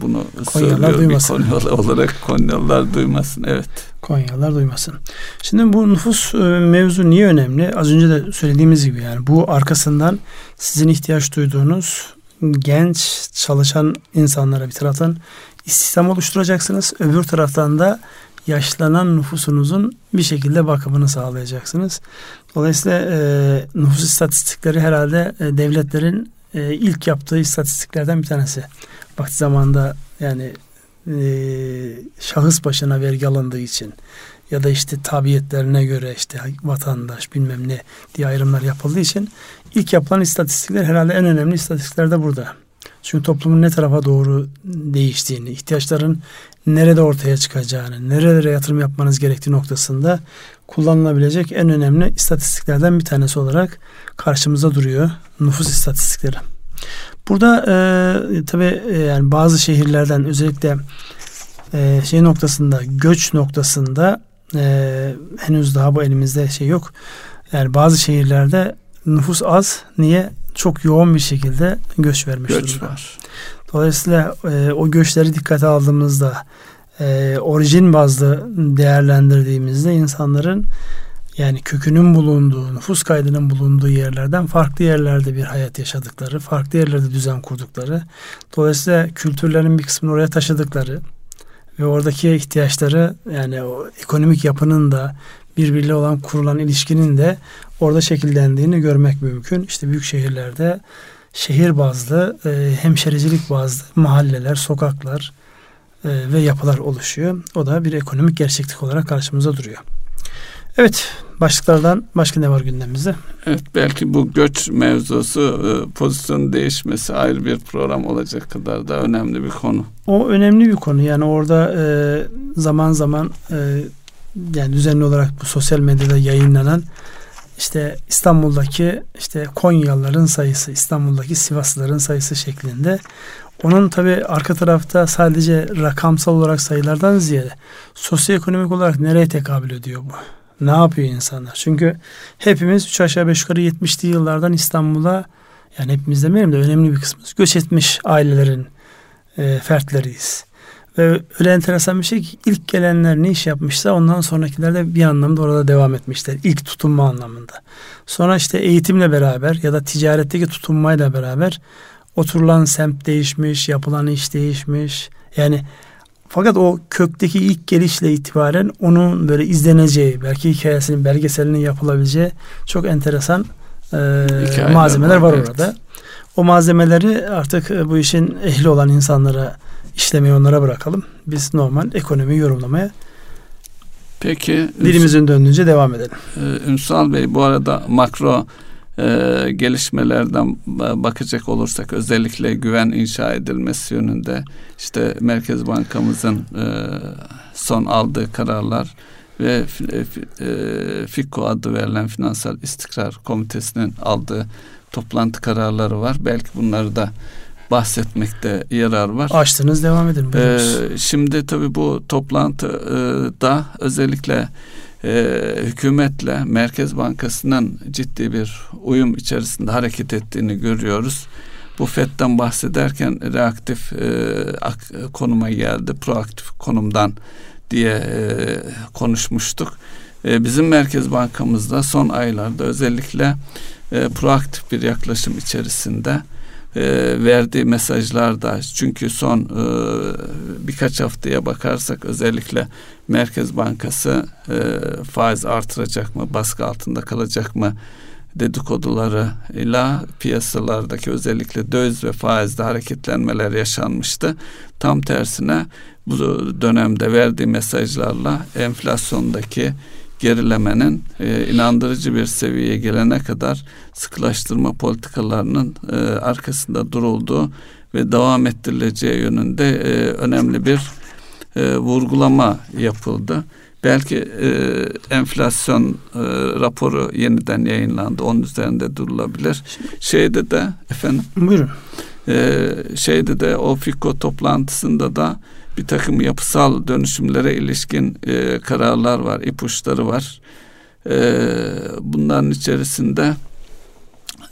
bunu Konyalılar duymasın. Bir Konyalı olarak Konyalılar duymasın. Evet. Konyalılar duymasın. Şimdi bu nüfus e, mevzu niye önemli? Az önce de söylediğimiz gibi yani bu arkasından sizin ihtiyaç duyduğunuz genç çalışan insanlara bir taraftan istihdam oluşturacaksınız. Öbür taraftan da yaşlanan nüfusunuzun bir şekilde bakımını sağlayacaksınız. Dolayısıyla e, nüfus istatistikleri herhalde e, devletlerin e, ilk yaptığı istatistiklerden bir tanesi. Vakti zamanda yani e, şahıs başına vergi alındığı için ya da işte tabiyetlerine göre işte vatandaş bilmem ne diye ayrımlar yapıldığı için ilk yapılan istatistikler herhalde en önemli istatistikler de burada. Çünkü toplumun ne tarafa doğru değiştiğini, ihtiyaçların nerede ortaya çıkacağını, nerelere yatırım yapmanız gerektiği noktasında kullanılabilecek en önemli istatistiklerden bir tanesi olarak karşımıza duruyor nüfus istatistikleri. Burada e, tabii e, yani bazı şehirlerden özellikle e, şey noktasında göç noktasında e, henüz daha bu elimizde şey yok. Yani bazı şehirlerde nüfus az. Niye? Çok yoğun bir şekilde göç vermiş göç durumda. var. Dolayısıyla e, o göçleri dikkate aldığımızda e, orijin bazlı değerlendirdiğimizde insanların yani kökünün bulunduğu, nüfus kaydının bulunduğu yerlerden farklı yerlerde bir hayat yaşadıkları, farklı yerlerde düzen kurdukları, dolayısıyla kültürlerin bir kısmını oraya taşıdıkları ve oradaki ihtiyaçları yani o ekonomik yapının da birbiriyle olan kurulan ilişkinin de orada şekillendiğini görmek mümkün. İşte büyük şehirlerde şehir bazlı, e, hemşericilik bazlı mahalleler, sokaklar e, ve yapılar oluşuyor. O da bir ekonomik gerçeklik olarak karşımıza duruyor. Evet, başlıklardan başka ne var gündemimizde? Evet, belki bu göç mevzusu e, pozisyon değişmesi ayrı bir program olacak kadar da önemli bir konu. O önemli bir konu. Yani orada e, zaman zaman e, yani düzenli olarak bu sosyal medyada yayınlanan işte İstanbul'daki işte Konyalıların sayısı, İstanbul'daki Sivaslıların sayısı şeklinde. Onun tabi arka tarafta sadece rakamsal olarak sayılardan ziyade sosyoekonomik olarak nereye tekabül ediyor bu? Ne yapıyor insanlar? Çünkü hepimiz üç aşağı beş yukarı 70'li yıllardan İstanbul'a Yani hepimiz demeyelim de önemli bir kısmımız göç etmiş ailelerin e, fertleriyiz. Ve öyle enteresan bir şey ki ilk gelenler ne iş yapmışsa ondan sonrakiler de bir anlamda orada devam etmişler. İlk tutunma anlamında. Sonra işte eğitimle beraber ya da ticaretteki tutunmayla beraber oturulan semt değişmiş, yapılan iş değişmiş. Yani fakat o kökteki ilk gelişle itibaren onun böyle izleneceği, belki hikayesinin, belgeselinin yapılabileceği çok enteresan e, malzemeler var, var evet. orada. O malzemeleri artık e, bu işin ehli olan insanlara işlemeyi onlara bırakalım. Biz normal ekonomiyi yorumlamaya Peki dilimizin döndüğünce devam edelim. Ee, Ünsal Bey bu arada makro e, gelişmelerden bakacak olursak özellikle güven inşa edilmesi yönünde işte Merkez Bankamızın e, son aldığı kararlar ve e, e, FİKO adı verilen Finansal İstikrar Komitesi'nin aldığı toplantı kararları var. Belki bunları da bahsetmekte yarar var. Açtınız devam edin. Ee, şimdi tabii bu toplantıda özellikle e, hükümetle Merkez Bankası'nın ciddi bir uyum içerisinde hareket ettiğini görüyoruz. Bu FED'den bahsederken reaktif e, konuma geldi, proaktif konumdan diye e, konuşmuştuk. E, bizim Merkez Bankamızda son aylarda özellikle e, proaktif bir yaklaşım içerisinde e, verdiği mesajlarda çünkü son e, birkaç haftaya bakarsak özellikle Merkez Bankası e, faiz artıracak mı baskı altında kalacak mı dedikodularıyla piyasalardaki özellikle döviz ve faizde hareketlenmeler yaşanmıştı. Tam tersine bu dönemde verdiği mesajlarla enflasyondaki gerilemenin e, inandırıcı bir seviyeye gelene kadar sıkılaştırma politikalarının e, arkasında durulduğu ve devam ettirileceği yönünde e, önemli bir e, vurgulama yapıldı. Belki e, enflasyon e, raporu yeniden yayınlandı. Onun üzerinde durulabilir. Şeyde de efendim. Buyurun. E, şeyde de o FİKO toplantısında da bir takım yapısal dönüşümlere ilişkin e, kararlar var, ipuçları var. E, bunların içerisinde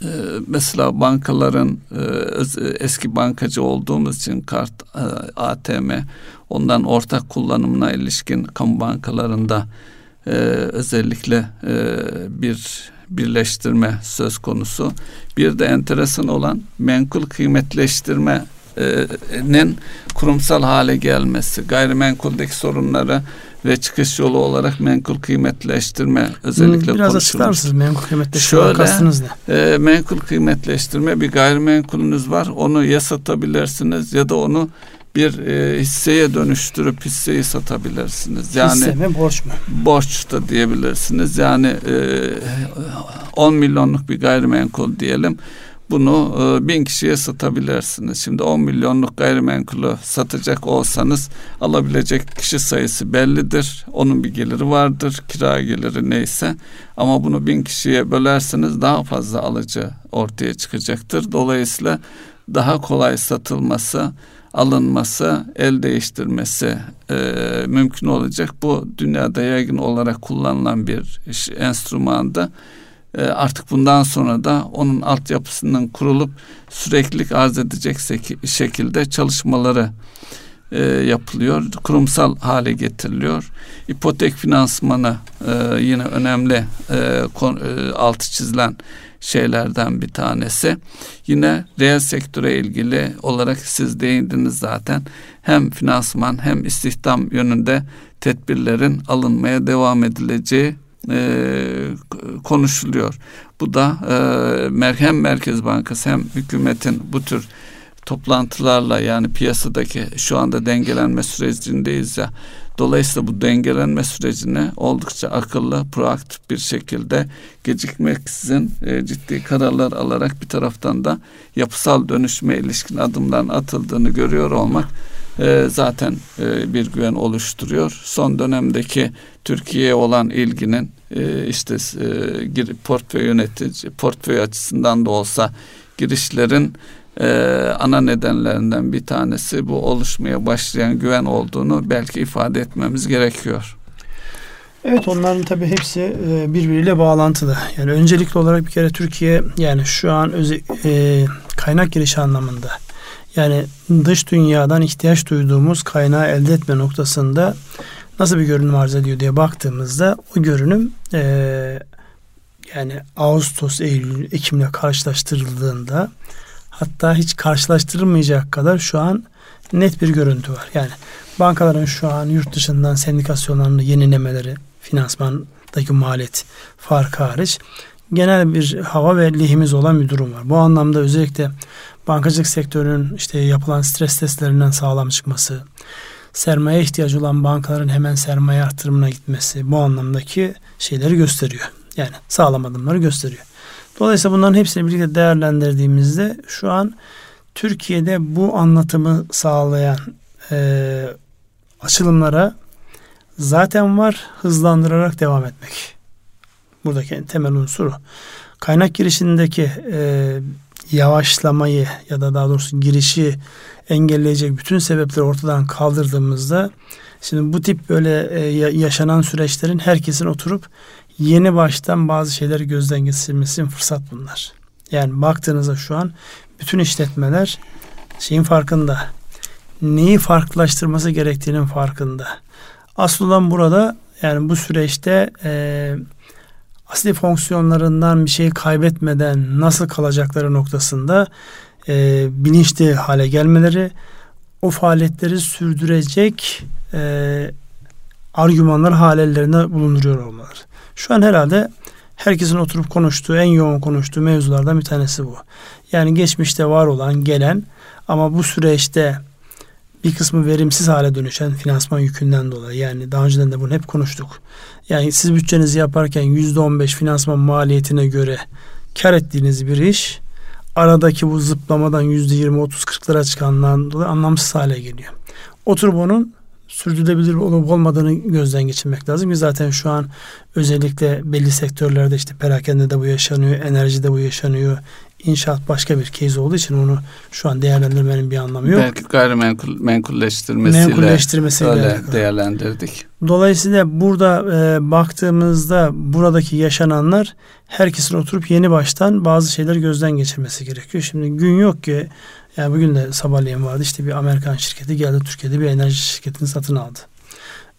e, mesela bankaların e, eski bankacı olduğumuz için kart, e, ATM, ondan ortak kullanımına ilişkin kamu bankalarında e, özellikle bir birleştirme söz konusu. Bir de enteresan olan menkul kıymetleştirme nin kurumsal hale gelmesi, gayrimenkuldeki sorunları ve çıkış yolu olarak menkul kıymetleştirme özellikle Biraz açıklar mısınız menkul kıymetleştirme Şöyle, kastınız ne? E, menkul kıymetleştirme bir gayrimenkulünüz var onu ya satabilirsiniz ya da onu bir e, hisseye dönüştürüp hisseyi satabilirsiniz. Yani Hisse mi borç mu? Borç da diyebilirsiniz. Yani e, 10 milyonluk bir gayrimenkul diyelim bunu e, bin kişiye satabilirsiniz. Şimdi 10 milyonluk gayrimenkulü satacak olsanız alabilecek kişi sayısı bellidir. Onun bir geliri vardır, kira geliri neyse. Ama bunu bin kişiye bölerseniz daha fazla alıcı ortaya çıkacaktır. Dolayısıyla daha kolay satılması, alınması, el değiştirmesi e, mümkün olacak. Bu dünyada yaygın olarak kullanılan bir enstrümanda e, artık bundan sonra da onun altyapısının kurulup süreklilik arz edecek şekilde çalışmaları e, yapılıyor. Kurumsal hale getiriliyor. İpotek finansmanı e, yine önemli e, kon, e, altı çizilen şeylerden bir tanesi. Yine reel sektöre ilgili olarak siz değindiniz zaten. Hem finansman hem istihdam yönünde tedbirlerin alınmaya devam edileceği e, konuşuluyor. Bu da e, hem Merkez Bankası hem hükümetin bu tür toplantılarla yani piyasadaki şu anda dengelenme sürecindeyiz ya. Dolayısıyla bu dengelenme sürecini oldukça akıllı, proaktif bir şekilde gecikmeksizin e, ciddi kararlar alarak bir taraftan da yapısal dönüşme ilişkin adımların atıldığını görüyor olmak e, zaten e, bir güven oluşturuyor. Son dönemdeki Türkiye'ye olan ilginin e, işte e, portföy yönetici, portföy açısından da olsa girişlerin ana nedenlerinden bir tanesi bu oluşmaya başlayan güven olduğunu belki ifade etmemiz gerekiyor. Evet onların tabii hepsi birbiriyle bağlantılı. Yani öncelikli olarak bir kere Türkiye yani şu an öze, e, kaynak girişi anlamında yani dış dünyadan ihtiyaç duyduğumuz kaynağı elde etme noktasında nasıl bir görünüm arz ediyor diye baktığımızda o görünüm e, yani Ağustos, Eylül, Ekim'le karşılaştırıldığında hatta hiç karşılaştırılmayacak kadar şu an net bir görüntü var. Yani bankaların şu an yurt dışından sendikasyonlarını yenilemeleri, finansmandaki maliyet farkı hariç genel bir hava ve lehimiz olan bir durum var. Bu anlamda özellikle bankacılık sektörünün işte yapılan stres testlerinden sağlam çıkması, sermaye ihtiyacı olan bankaların hemen sermaye artırımına gitmesi bu anlamdaki şeyleri gösteriyor. Yani sağlam adımları gösteriyor. Dolayısıyla bunların hepsini birlikte değerlendirdiğimizde şu an Türkiye'de bu anlatımı sağlayan e, açılımlara zaten var hızlandırarak devam etmek. Buradaki temel unsuru. Kaynak girişindeki e, yavaşlamayı ya da daha doğrusu girişi engelleyecek bütün sebepleri ortadan kaldırdığımızda şimdi bu tip böyle e, yaşanan süreçlerin herkesin oturup yeni baştan bazı şeyleri gözden geçirmesi fırsat bunlar. Yani baktığınızda şu an bütün işletmeler şeyin farkında. Neyi farklılaştırması gerektiğinin farkında. Asıl burada yani bu süreçte e, asli fonksiyonlarından bir şey kaybetmeden nasıl kalacakları noktasında e, bilinçli hale gelmeleri, o faaliyetleri sürdürecek e, argümanlar halellerinde bulunduruyor olmaları. Şu an herhalde herkesin oturup konuştuğu, en yoğun konuştuğu mevzulardan bir tanesi bu. Yani geçmişte var olan, gelen ama bu süreçte bir kısmı verimsiz hale dönüşen finansman yükünden dolayı. Yani daha önceden de bunu hep konuştuk. Yani siz bütçenizi yaparken yüzde on beş finansman maliyetine göre kar ettiğiniz bir iş aradaki bu zıplamadan yüzde yirmi otuz kırklara çıkandan dolayı anlamsız hale geliyor. Oturup onun sürdürülebilir olup olmadığını gözden geçirmek lazım ki zaten şu an özellikle belli sektörlerde işte perakende de bu yaşanıyor, enerjide bu yaşanıyor, inşaat başka bir case olduğu için onu şu an değerlendirmenin bir anlamı yok. Belki gayrimenkul menkulleştirmesiyle, menkulleştirmesiyle öyle alakalı. değerlendirdik. Dolayısıyla burada e, baktığımızda buradaki yaşananlar herkesin oturup yeni baştan bazı şeyleri gözden geçirmesi gerekiyor. Şimdi gün yok ki yani bugün de sabahleyin vardı işte bir Amerikan şirketi geldi Türkiye'de bir enerji şirketini satın aldı.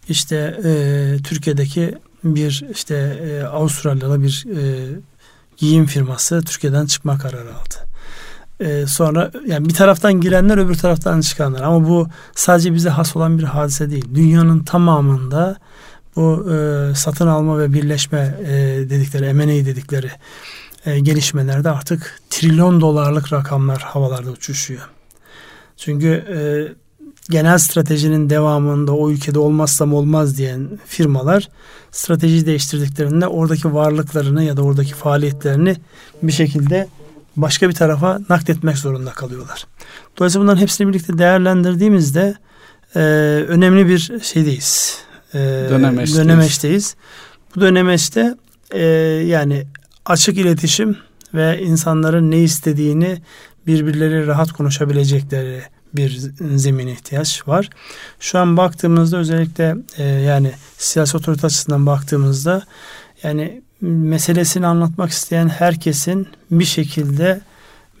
İşte e, Türkiye'deki bir işte e, Avustralyalı bir e, giyim firması Türkiye'den çıkma kararı aldı. Ee, sonra yani bir taraftan girenler öbür taraftan çıkanlar ama bu sadece bize has olan bir hadise değil. Dünyanın tamamında bu e, satın alma ve birleşme e, dedikleri, M&A dedikleri e, gelişmelerde artık trilyon dolarlık rakamlar havalarda uçuşuyor. Çünkü e, genel stratejinin devamında o ülkede olmazsam olmaz diyen firmalar strateji değiştirdiklerinde oradaki varlıklarını ya da oradaki faaliyetlerini bir şekilde başka bir tarafa nakletmek zorunda kalıyorlar. Dolayısıyla bunların hepsini birlikte değerlendirdiğimizde e, önemli bir şeydeyiz. E, dönemeçteyiz. dönemeçteyiz. Bu dönemeçte e, yani açık iletişim ve insanların ne istediğini birbirleri rahat konuşabilecekleri bir zemine ihtiyaç var. Şu an baktığımızda özellikle e, yani siyasi otorite açısından baktığımızda yani meselesini anlatmak isteyen herkesin bir şekilde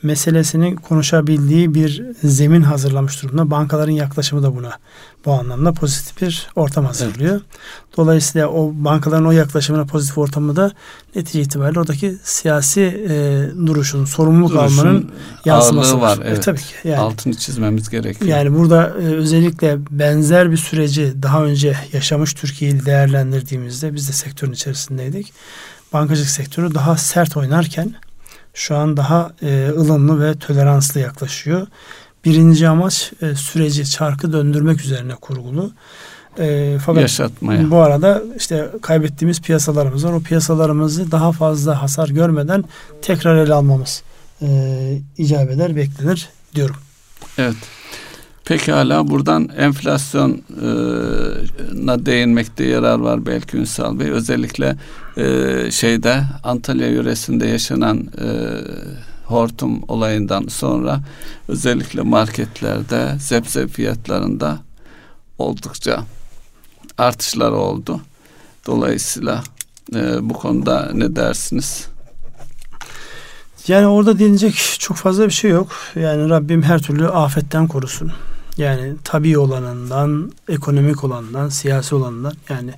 meselesini konuşabildiği bir zemin hazırlamış durumda. Bankaların yaklaşımı da buna bu anlamda pozitif bir ortam hazırlıyor. Evet. Dolayısıyla o bankaların o yaklaşımına pozitif ortamı da netice itibariyle oradaki siyasi e, duruşun, sorumluluk duruşun almanın yansıması var. var. Evet. E, tabii ki. Yani, Altını çizmemiz gerekiyor. Yani burada e, özellikle benzer bir süreci daha önce yaşamış Türkiye'yi değerlendirdiğimizde biz de sektörün içerisindeydik. Bankacılık sektörü daha sert oynarken şu an daha e, ılımlı ve toleranslı yaklaşıyor. Birinci amaç e, süreci çarkı döndürmek üzerine kurgulu. E, fakat Yaşatmaya. bu arada işte kaybettiğimiz piyasalarımız var. O piyasalarımızı daha fazla hasar görmeden tekrar ele almamız e, icap eder, beklenir diyorum. Evet. Pekala buradan enflasyona değinmekte yarar var belki Ünsal Bey. Özellikle e, şeyde Antalya yöresinde yaşanan e, hortum olayından sonra özellikle marketlerde zebze fiyatlarında oldukça artışlar oldu. Dolayısıyla e, bu konuda ne dersiniz? Yani orada denilecek çok fazla bir şey yok. Yani Rabbim her türlü afetten korusun. Yani tabi olanından, ekonomik olanından, siyasi olanından. Yani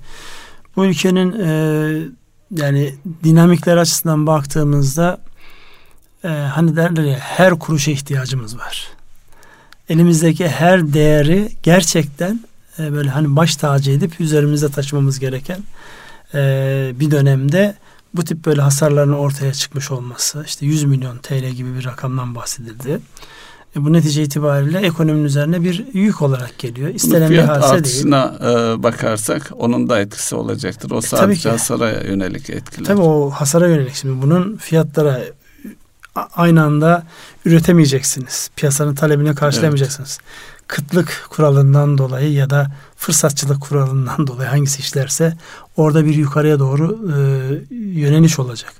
bu ülkenin e, yani dinamikler açısından baktığımızda e, hani derler ya her kuruşa ihtiyacımız var. Elimizdeki her değeri gerçekten e, böyle hani baş tacı edip üzerimizde taşımamız gereken e, bir dönemde bu tip böyle hasarların ortaya çıkmış olması işte 100 milyon TL gibi bir rakamdan bahsedildi. E, bu netice itibariyle ekonominin üzerine bir yük olarak geliyor. İstenen bir hadise değil. E, bakarsak onun da etkisi olacaktır. O e, sadece hasara yönelik etkiler. Tabii o hasara yönelik. Şimdi bunun fiyatlara aynı anda üretemeyeceksiniz. Piyasanın talebine karşılayamayacaksınız. Evet. Kıtlık kuralından dolayı ya da fırsatçılık kuralından dolayı hangisi işlerse orada bir yukarıya doğru e, yöneliş olacak.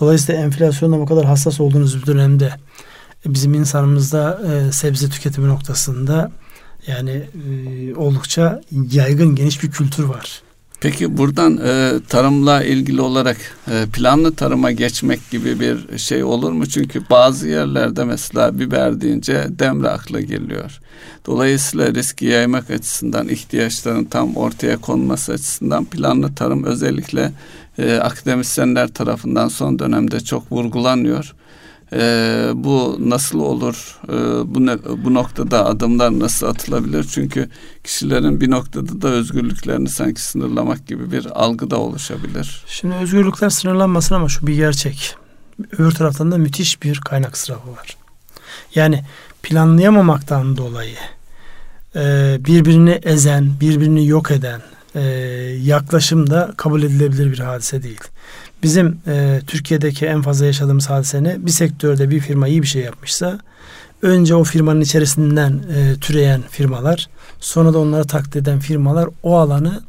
Dolayısıyla enflasyonda bu kadar hassas olduğunuz bir dönemde bizim insanımızda e, sebze tüketimi noktasında yani e, oldukça yaygın geniş bir kültür var. Peki buradan e, tarımla ilgili olarak e, planlı tarıma geçmek gibi bir şey olur mu? Çünkü bazı yerlerde mesela biber deyince demre akla geliyor. Dolayısıyla riski yaymak açısından ihtiyaçların tam ortaya konması açısından planlı tarım özellikle e, akademisyenler tarafından son dönemde çok vurgulanıyor. E, bu nasıl olur? E, bu ne, bu noktada adımlar nasıl atılabilir? Çünkü kişilerin bir noktada da özgürlüklerini sanki sınırlamak gibi bir algı da oluşabilir. Şimdi özgürlükler sınırlanmasın ama şu bir gerçek. Öbür taraftan da müthiş bir kaynak israfı var. Yani planlayamamaktan dolayı e, birbirini ezen, birbirini yok eden e, yaklaşım da kabul edilebilir bir hadise değil. Bizim e, Türkiye'deki en fazla yaşadığımız hadise ne? Bir sektörde bir firma iyi bir şey yapmışsa önce o firmanın içerisinden e, türeyen firmalar sonra da onları taklit eden firmalar o alanı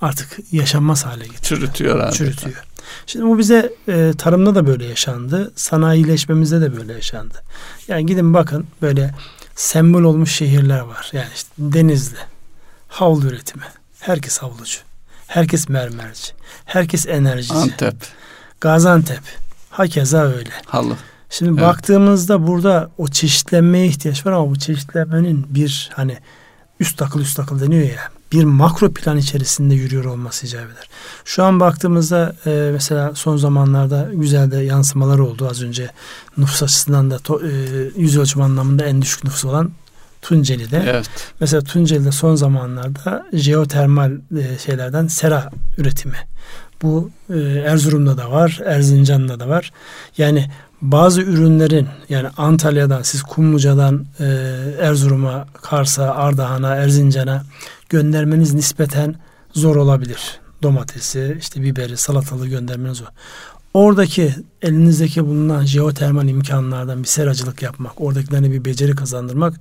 artık yaşanmaz hale getiriyor. Çürütüyor adeta. Çürütüyor. Şimdi bu bize e, tarımda da böyle yaşandı. Sanayileşmemizde de böyle yaşandı. Yani gidin bakın böyle sembol olmuş şehirler var. Yani işte Denizli, havlu üretimi. Herkes havlucu. Herkes mermerci. Herkes enerjici. Antep. Gaziantep. Hakeza öyle. Halı. Şimdi evet. baktığımızda burada o çeşitlenmeye ihtiyaç var ama bu çeşitlenmenin bir hani üst akıl üst akıl deniyor ya bir makro plan içerisinde yürüyor olması icap eder. Şu an baktığımızda e, mesela son zamanlarda güzel de yansımalar oldu. Az önce nüfus açısından da to, e, yüz ölçüm anlamında en düşük nüfus olan Tunceli'de. Evet. Mesela Tunceli'de son zamanlarda jeotermal e, şeylerden sera üretimi. Bu e, Erzurum'da da var, Erzincan'da da var. Yani bazı ürünlerin yani Antalya'dan siz Kumluca'dan e, Erzurum'a, Kars'a, Ardahan'a, Erzincan'a göndermeniz nispeten zor olabilir. Domatesi, işte biberi, salatalığı göndermeniz zor. Oradaki elinizdeki bulunan jeotermal imkanlardan bir seracılık yapmak, oradakilerine bir beceri kazandırmak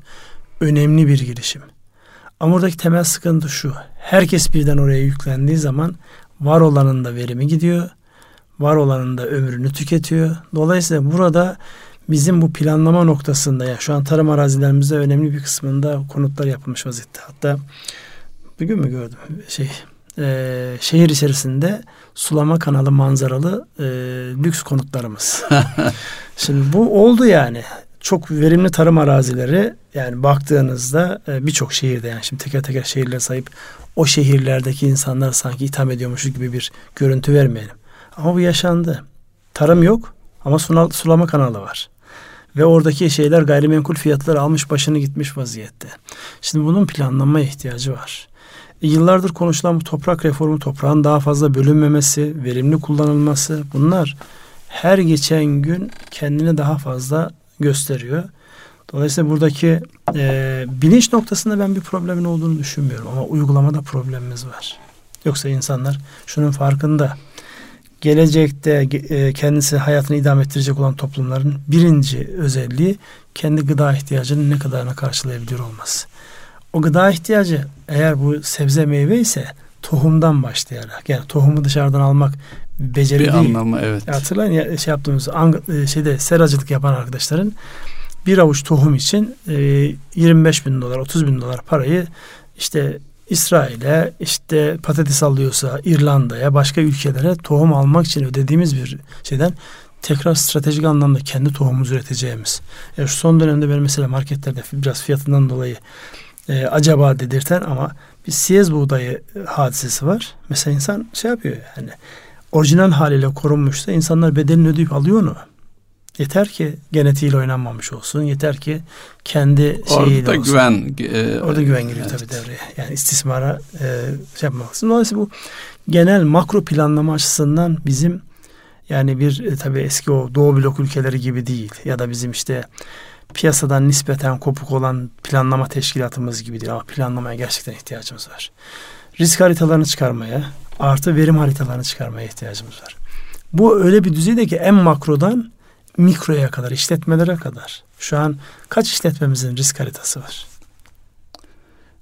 önemli bir girişim. Ama oradaki temel sıkıntı şu. Herkes birden oraya yüklendiği zaman var olanın da verimi gidiyor. Var olanın da ömrünü tüketiyor. Dolayısıyla burada bizim bu planlama noktasında ya şu an tarım arazilerimizde önemli bir kısmında konutlar yapılmış vaziyette. Hatta bugün mü gördüm şey e, şehir içerisinde sulama kanalı manzaralı e, lüks konutlarımız. (laughs) Şimdi bu oldu yani çok verimli tarım arazileri yani baktığınızda e, birçok şehirde yani şimdi teker teker şehirler sayıp o şehirlerdeki insanlar sanki itham ediyormuşuz gibi bir görüntü vermeyelim. Ama bu yaşandı. Tarım yok ama sulama kanalı var. Ve oradaki şeyler gayrimenkul fiyatları almış başını gitmiş vaziyette. Şimdi bunun planlanma ihtiyacı var. E, yıllardır konuşulan bu toprak reformu, toprağın daha fazla bölünmemesi, verimli kullanılması bunlar her geçen gün kendini daha fazla gösteriyor. Dolayısıyla buradaki e, bilinç noktasında ben bir problemin olduğunu düşünmüyorum ama uygulamada problemimiz var. Yoksa insanlar şunun farkında. Gelecekte e, kendisi hayatını idame ettirecek olan toplumların birinci özelliği kendi gıda ihtiyacının ne kadarına karşılayabiliyor olması. O gıda ihtiyacı eğer bu sebze meyve ise tohumdan başlayarak yani tohumu dışarıdan almak beceri bir değil. anlamı evet. Hatırlayın ya şey yaptığımız e, şeyde seracılık yapan arkadaşların bir avuç tohum için 25 e, bin dolar 30 bin dolar parayı işte İsrail'e işte patates alıyorsa İrlanda'ya başka ülkelere tohum almak için ödediğimiz bir şeyden tekrar stratejik anlamda kendi tohumumuzu üreteceğimiz. Yani şu son dönemde ben mesela marketlerde biraz fiyatından dolayı e, acaba dedirten ama bir siyez buğdayı hadisesi var. Mesela insan şey yapıyor yani orijinal haliyle korunmuşsa insanlar bedelini ödeyip alıyor onu. Yeter ki genetiğiyle oynanmamış olsun. Yeter ki kendi şeyiyle Orada olsun. güven e, Orada güven giriyor evet. tabii devreye. Yani istismara e, şey yapmak Dolayısıyla bu genel makro planlama açısından bizim yani bir e, tabii eski o Doğu blok ülkeleri gibi değil. Ya da bizim işte piyasadan nispeten kopuk olan planlama teşkilatımız gibi değil. Ama planlamaya gerçekten ihtiyacımız var. Risk haritalarını çıkarmaya, artı verim haritalarını çıkarmaya ihtiyacımız var. Bu öyle bir düzeyde ki en makrodan mikroya kadar, işletmelere kadar. Şu an kaç işletmemizin risk haritası var?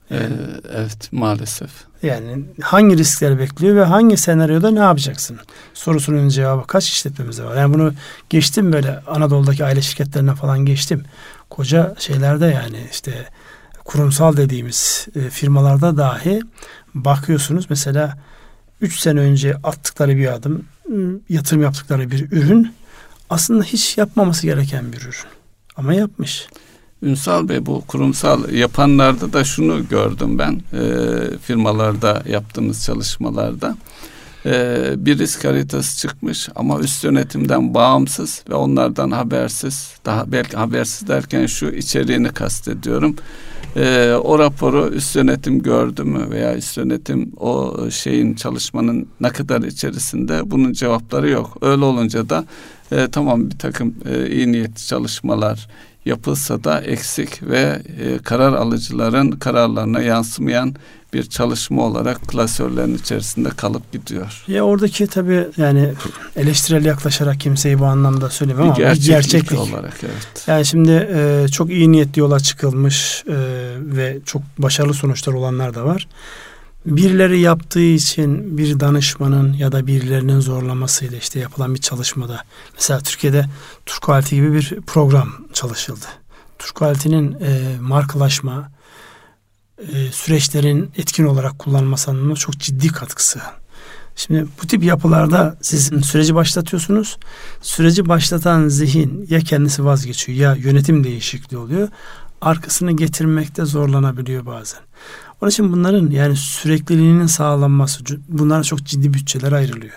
Yani, ee, evet maalesef. Yani hangi riskler bekliyor ve hangi senaryoda ne yapacaksın? Sorusunun cevabı kaç işletmemizde var? Yani bunu geçtim böyle Anadolu'daki aile şirketlerine falan geçtim. Koca şeylerde yani işte kurumsal dediğimiz e, firmalarda dahi bakıyorsunuz mesela 3 sene önce attıkları bir adım yatırım yaptıkları bir ürün aslında hiç yapmaması gereken bir ürün. Ama yapmış. Ünsal Bey bu kurumsal yapanlarda da şunu gördüm ben e, firmalarda yaptığımız çalışmalarda e, bir risk haritası çıkmış ama üst yönetimden bağımsız ve onlardan habersiz daha belki habersiz derken şu içeriğini kastediyorum e, o raporu üst yönetim gördü mü veya üst yönetim o şeyin çalışmanın ne kadar içerisinde bunun cevapları yok. Öyle olunca da e, tamam bir takım e, iyi niyetli çalışmalar yapılsa da eksik ve e, karar alıcıların kararlarına yansımayan bir çalışma olarak klasörlerin içerisinde kalıp gidiyor. Ya oradaki tabii yani eleştirel yaklaşarak kimseyi bu anlamda söylemiyorum ama gerçeklik, gerçeklik olarak evet. Yani şimdi e, çok iyi niyetli yola çıkılmış e, ve çok başarılı sonuçlar olanlar da var birileri yaptığı için bir danışmanın ya da birilerinin zorlamasıyla işte yapılan bir çalışmada mesela Türkiye'de Turkualti gibi bir program çalışıldı. Turkualti'nin e, markalaşma e, süreçlerin etkin olarak kullanılması anlamında çok ciddi katkısı. Şimdi bu tip yapılarda siz süreci başlatıyorsunuz. Süreci başlatan zihin ya kendisi vazgeçiyor ya yönetim değişikliği oluyor. Arkasını getirmekte zorlanabiliyor bazen. Onun için bunların yani sürekliliğinin sağlanması, bunlara çok ciddi bütçeler ayrılıyor.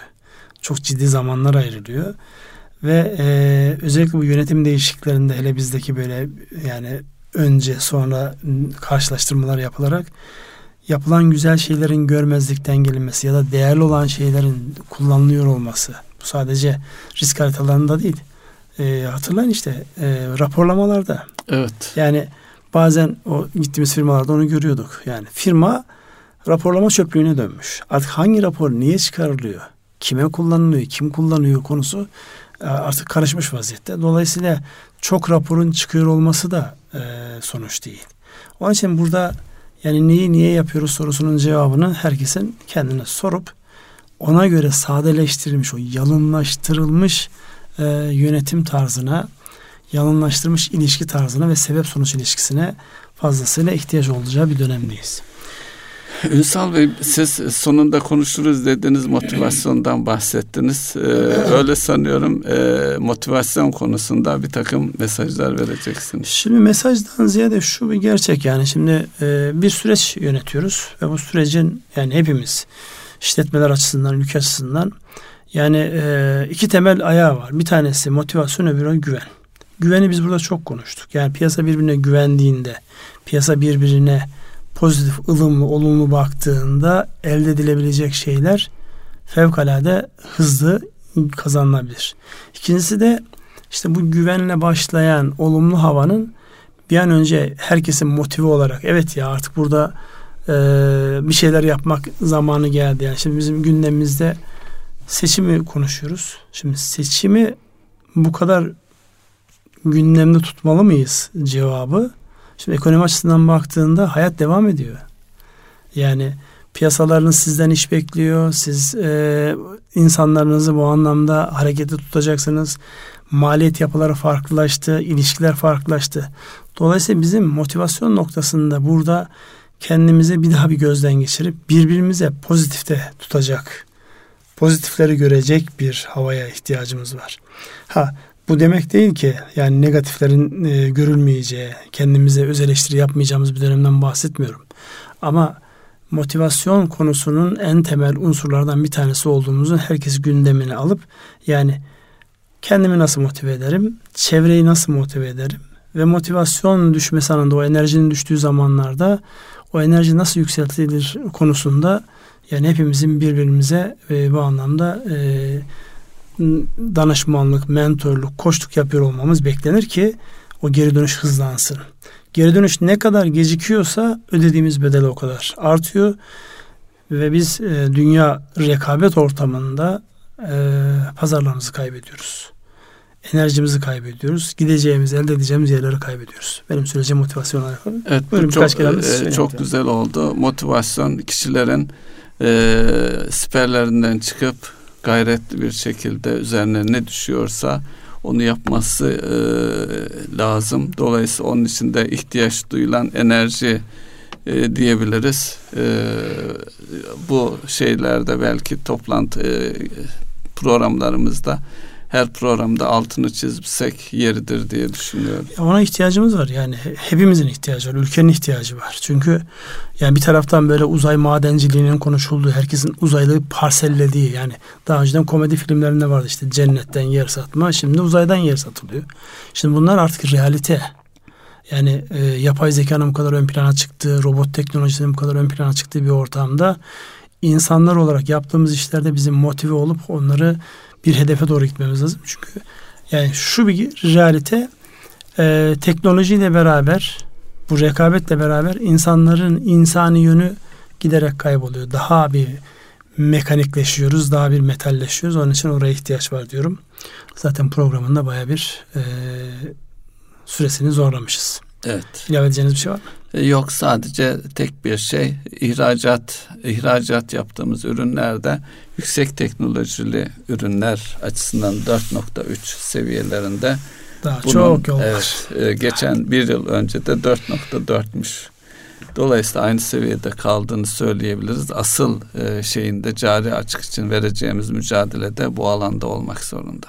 Çok ciddi zamanlar ayrılıyor. Ve e, özellikle bu yönetim değişikliklerinde hele bizdeki böyle yani önce sonra karşılaştırmalar yapılarak yapılan güzel şeylerin görmezlikten gelinmesi ya da değerli olan şeylerin kullanılıyor olması. Bu sadece risk haritalarında değil. E, hatırlayın işte e, raporlamalarda. Evet. Yani Bazen o gittiğimiz firmalarda onu görüyorduk. Yani firma raporlama çöplüğüne dönmüş. Artık hangi rapor niye çıkarılıyor? Kime kullanılıyor? Kim kullanıyor konusu e, artık karışmış vaziyette. Dolayısıyla çok raporun çıkıyor olması da sonuç değil. Onun için burada yani neyi niye yapıyoruz sorusunun cevabını herkesin kendine sorup ona göre sadeleştirilmiş, o yalınlaştırılmış e, yönetim tarzına yalınlaştırmış ilişki tarzına ve sebep sonuç ilişkisine fazlasıyla ihtiyaç olacağı bir dönemdeyiz. Ünsal Bey siz sonunda konuşuruz dediniz motivasyondan bahsettiniz. Ee, öyle sanıyorum e, motivasyon konusunda bir takım mesajlar vereceksiniz. Şimdi mesajdan ziyade şu bir gerçek yani şimdi e, bir süreç yönetiyoruz ve bu sürecin yani hepimiz işletmeler açısından, ülke açısından yani e, iki temel ayağı var. Bir tanesi motivasyon öbürü güven. Güveni biz burada çok konuştuk. Yani piyasa birbirine güvendiğinde, piyasa birbirine pozitif, ılımlı, olumlu baktığında elde edilebilecek şeyler fevkalade hızlı kazanılabilir. İkincisi de işte bu güvenle başlayan olumlu havanın bir an önce herkesin motive olarak evet ya artık burada e, bir şeyler yapmak zamanı geldi. Yani şimdi bizim gündemimizde seçimi konuşuyoruz. Şimdi seçimi bu kadar gündemde tutmalı mıyız cevabı. Şimdi ekonomi açısından baktığında hayat devam ediyor. Yani piyasalarınız sizden iş bekliyor. Siz e, insanlarınızı bu anlamda harekete tutacaksınız. Maliyet yapıları farklılaştı, ilişkiler farklılaştı. Dolayısıyla bizim motivasyon noktasında burada kendimizi bir daha bir gözden geçirip birbirimize pozitifte tutacak, pozitifleri görecek bir havaya ihtiyacımız var. Ha bu demek değil ki yani negatiflerin e, görülmeyeceği, kendimize öz eleştiri yapmayacağımız bir dönemden bahsetmiyorum. Ama motivasyon konusunun en temel unsurlardan bir tanesi olduğumuzu herkes gündemine alıp yani kendimi nasıl motive ederim, çevreyi nasıl motive ederim ve motivasyon düşmesi anında o enerjinin düştüğü zamanlarda o enerji nasıl yükseltilir konusunda yani hepimizin birbirimize e, bu anlamda e, danışmanlık, mentorluk, koçluk yapıyor olmamız beklenir ki o geri dönüş hızlansın. Geri dönüş ne kadar gecikiyorsa ödediğimiz bedel o kadar artıyor ve biz e, dünya rekabet ortamında e, pazarlarımızı kaybediyoruz. Enerjimizi kaybediyoruz. Gideceğimiz, elde edeceğimiz yerleri kaybediyoruz. Benim söyleyeceğim motivasyon alakalı. Evet, Buyurun, bu çok, e, çok güzel oldu. Motivasyon kişilerin e, siperlerinden çıkıp gayretli bir şekilde üzerine ne düşüyorsa onu yapması e, lazım. Dolayısıyla onun için de ihtiyaç duyulan enerji e, diyebiliriz. E, bu şeylerde belki toplantı e, programlarımızda her programda altını çizsek yeridir diye düşünüyorum. Ona ihtiyacımız var yani hepimizin ihtiyacı var, ülkenin ihtiyacı var. Çünkü yani bir taraftan böyle uzay madenciliğinin konuşulduğu, herkesin uzaylığı parsellediği yani daha önceden komedi filmlerinde vardı işte cennetten yer satma, şimdi uzaydan yer satılıyor. Şimdi bunlar artık realite. Yani e, yapay zekanın bu kadar ön plana çıktığı, robot teknolojisinin bu kadar ön plana çıktığı bir ortamda insanlar olarak yaptığımız işlerde bizim motive olup onları bir hedefe doğru gitmemiz lazım. Çünkü yani şu bir realite e, teknolojiyle beraber bu rekabetle beraber insanların insani yönü giderek kayboluyor. Daha bir mekanikleşiyoruz, daha bir metalleşiyoruz. Onun için oraya ihtiyaç var diyorum. Zaten programında baya bir e, süresini zorlamışız. Evet. İlave edeceğiniz bir şey var mı? E, yok sadece tek bir şey ihracat ihracat yaptığımız ürünlerde yüksek teknolojili ürünler açısından 4.3 seviyelerinde daha bunun, çok yol evet, E, geçen bir yıl önce de 4.4'müş. Dolayısıyla aynı seviyede kaldığını söyleyebiliriz. Asıl e, şeyinde cari açık için vereceğimiz mücadelede bu alanda olmak zorunda.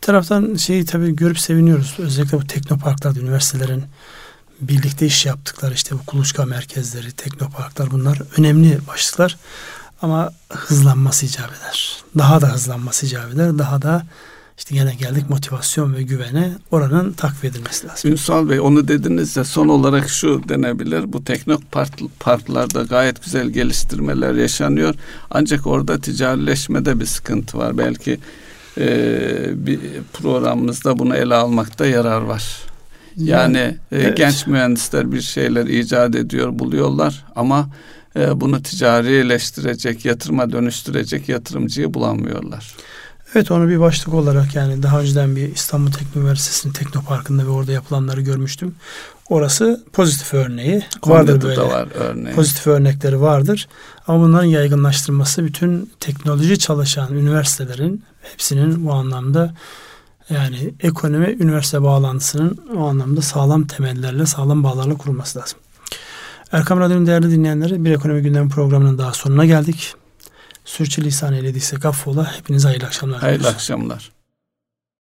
Bir taraftan şeyi tabii görüp seviniyoruz. Özellikle bu teknoparklarda üniversitelerin birlikte iş yaptıkları işte bu kuluçka merkezleri, teknoparklar bunlar önemli başlıklar. Ama hızlanması icap eder. Daha da hızlanması icap eder. Daha da işte gene geldik motivasyon ve güvene oranın takviye edilmesi lazım. Ünsal Bey onu dediniz ya son olarak şu denebilir. Bu teknoparklarda gayet güzel geliştirmeler yaşanıyor. Ancak orada ticarileşmede bir sıkıntı var. Belki e, bir programımızda bunu ele almakta yarar var. Yani e, evet. genç mühendisler bir şeyler icat ediyor, buluyorlar ama e, bunu ticarileştirecek, yatırıma dönüştürecek yatırımcıyı bulamıyorlar. Evet onu bir başlık olarak yani daha önceden bir İstanbul Teknik Üniversitesi'nin Teknoparkı'nda ve orada yapılanları görmüştüm. Orası pozitif örneği. Konya'da vardır böyle. var örneği. Pozitif örnekleri vardır. Ama bunların yaygınlaştırması bütün teknoloji çalışan üniversitelerin hepsinin bu anlamda yani ekonomi üniversite bağlantısının o anlamda sağlam temellerle, sağlam bağlarla kurulması lazım. Erkam Radyo'nun değerli dinleyenleri bir ekonomi gündem programının daha sonuna geldik. Sürçülisan eylediysek affola. Hepinize hayırlı akşamlar. Hayırlı akşamlar.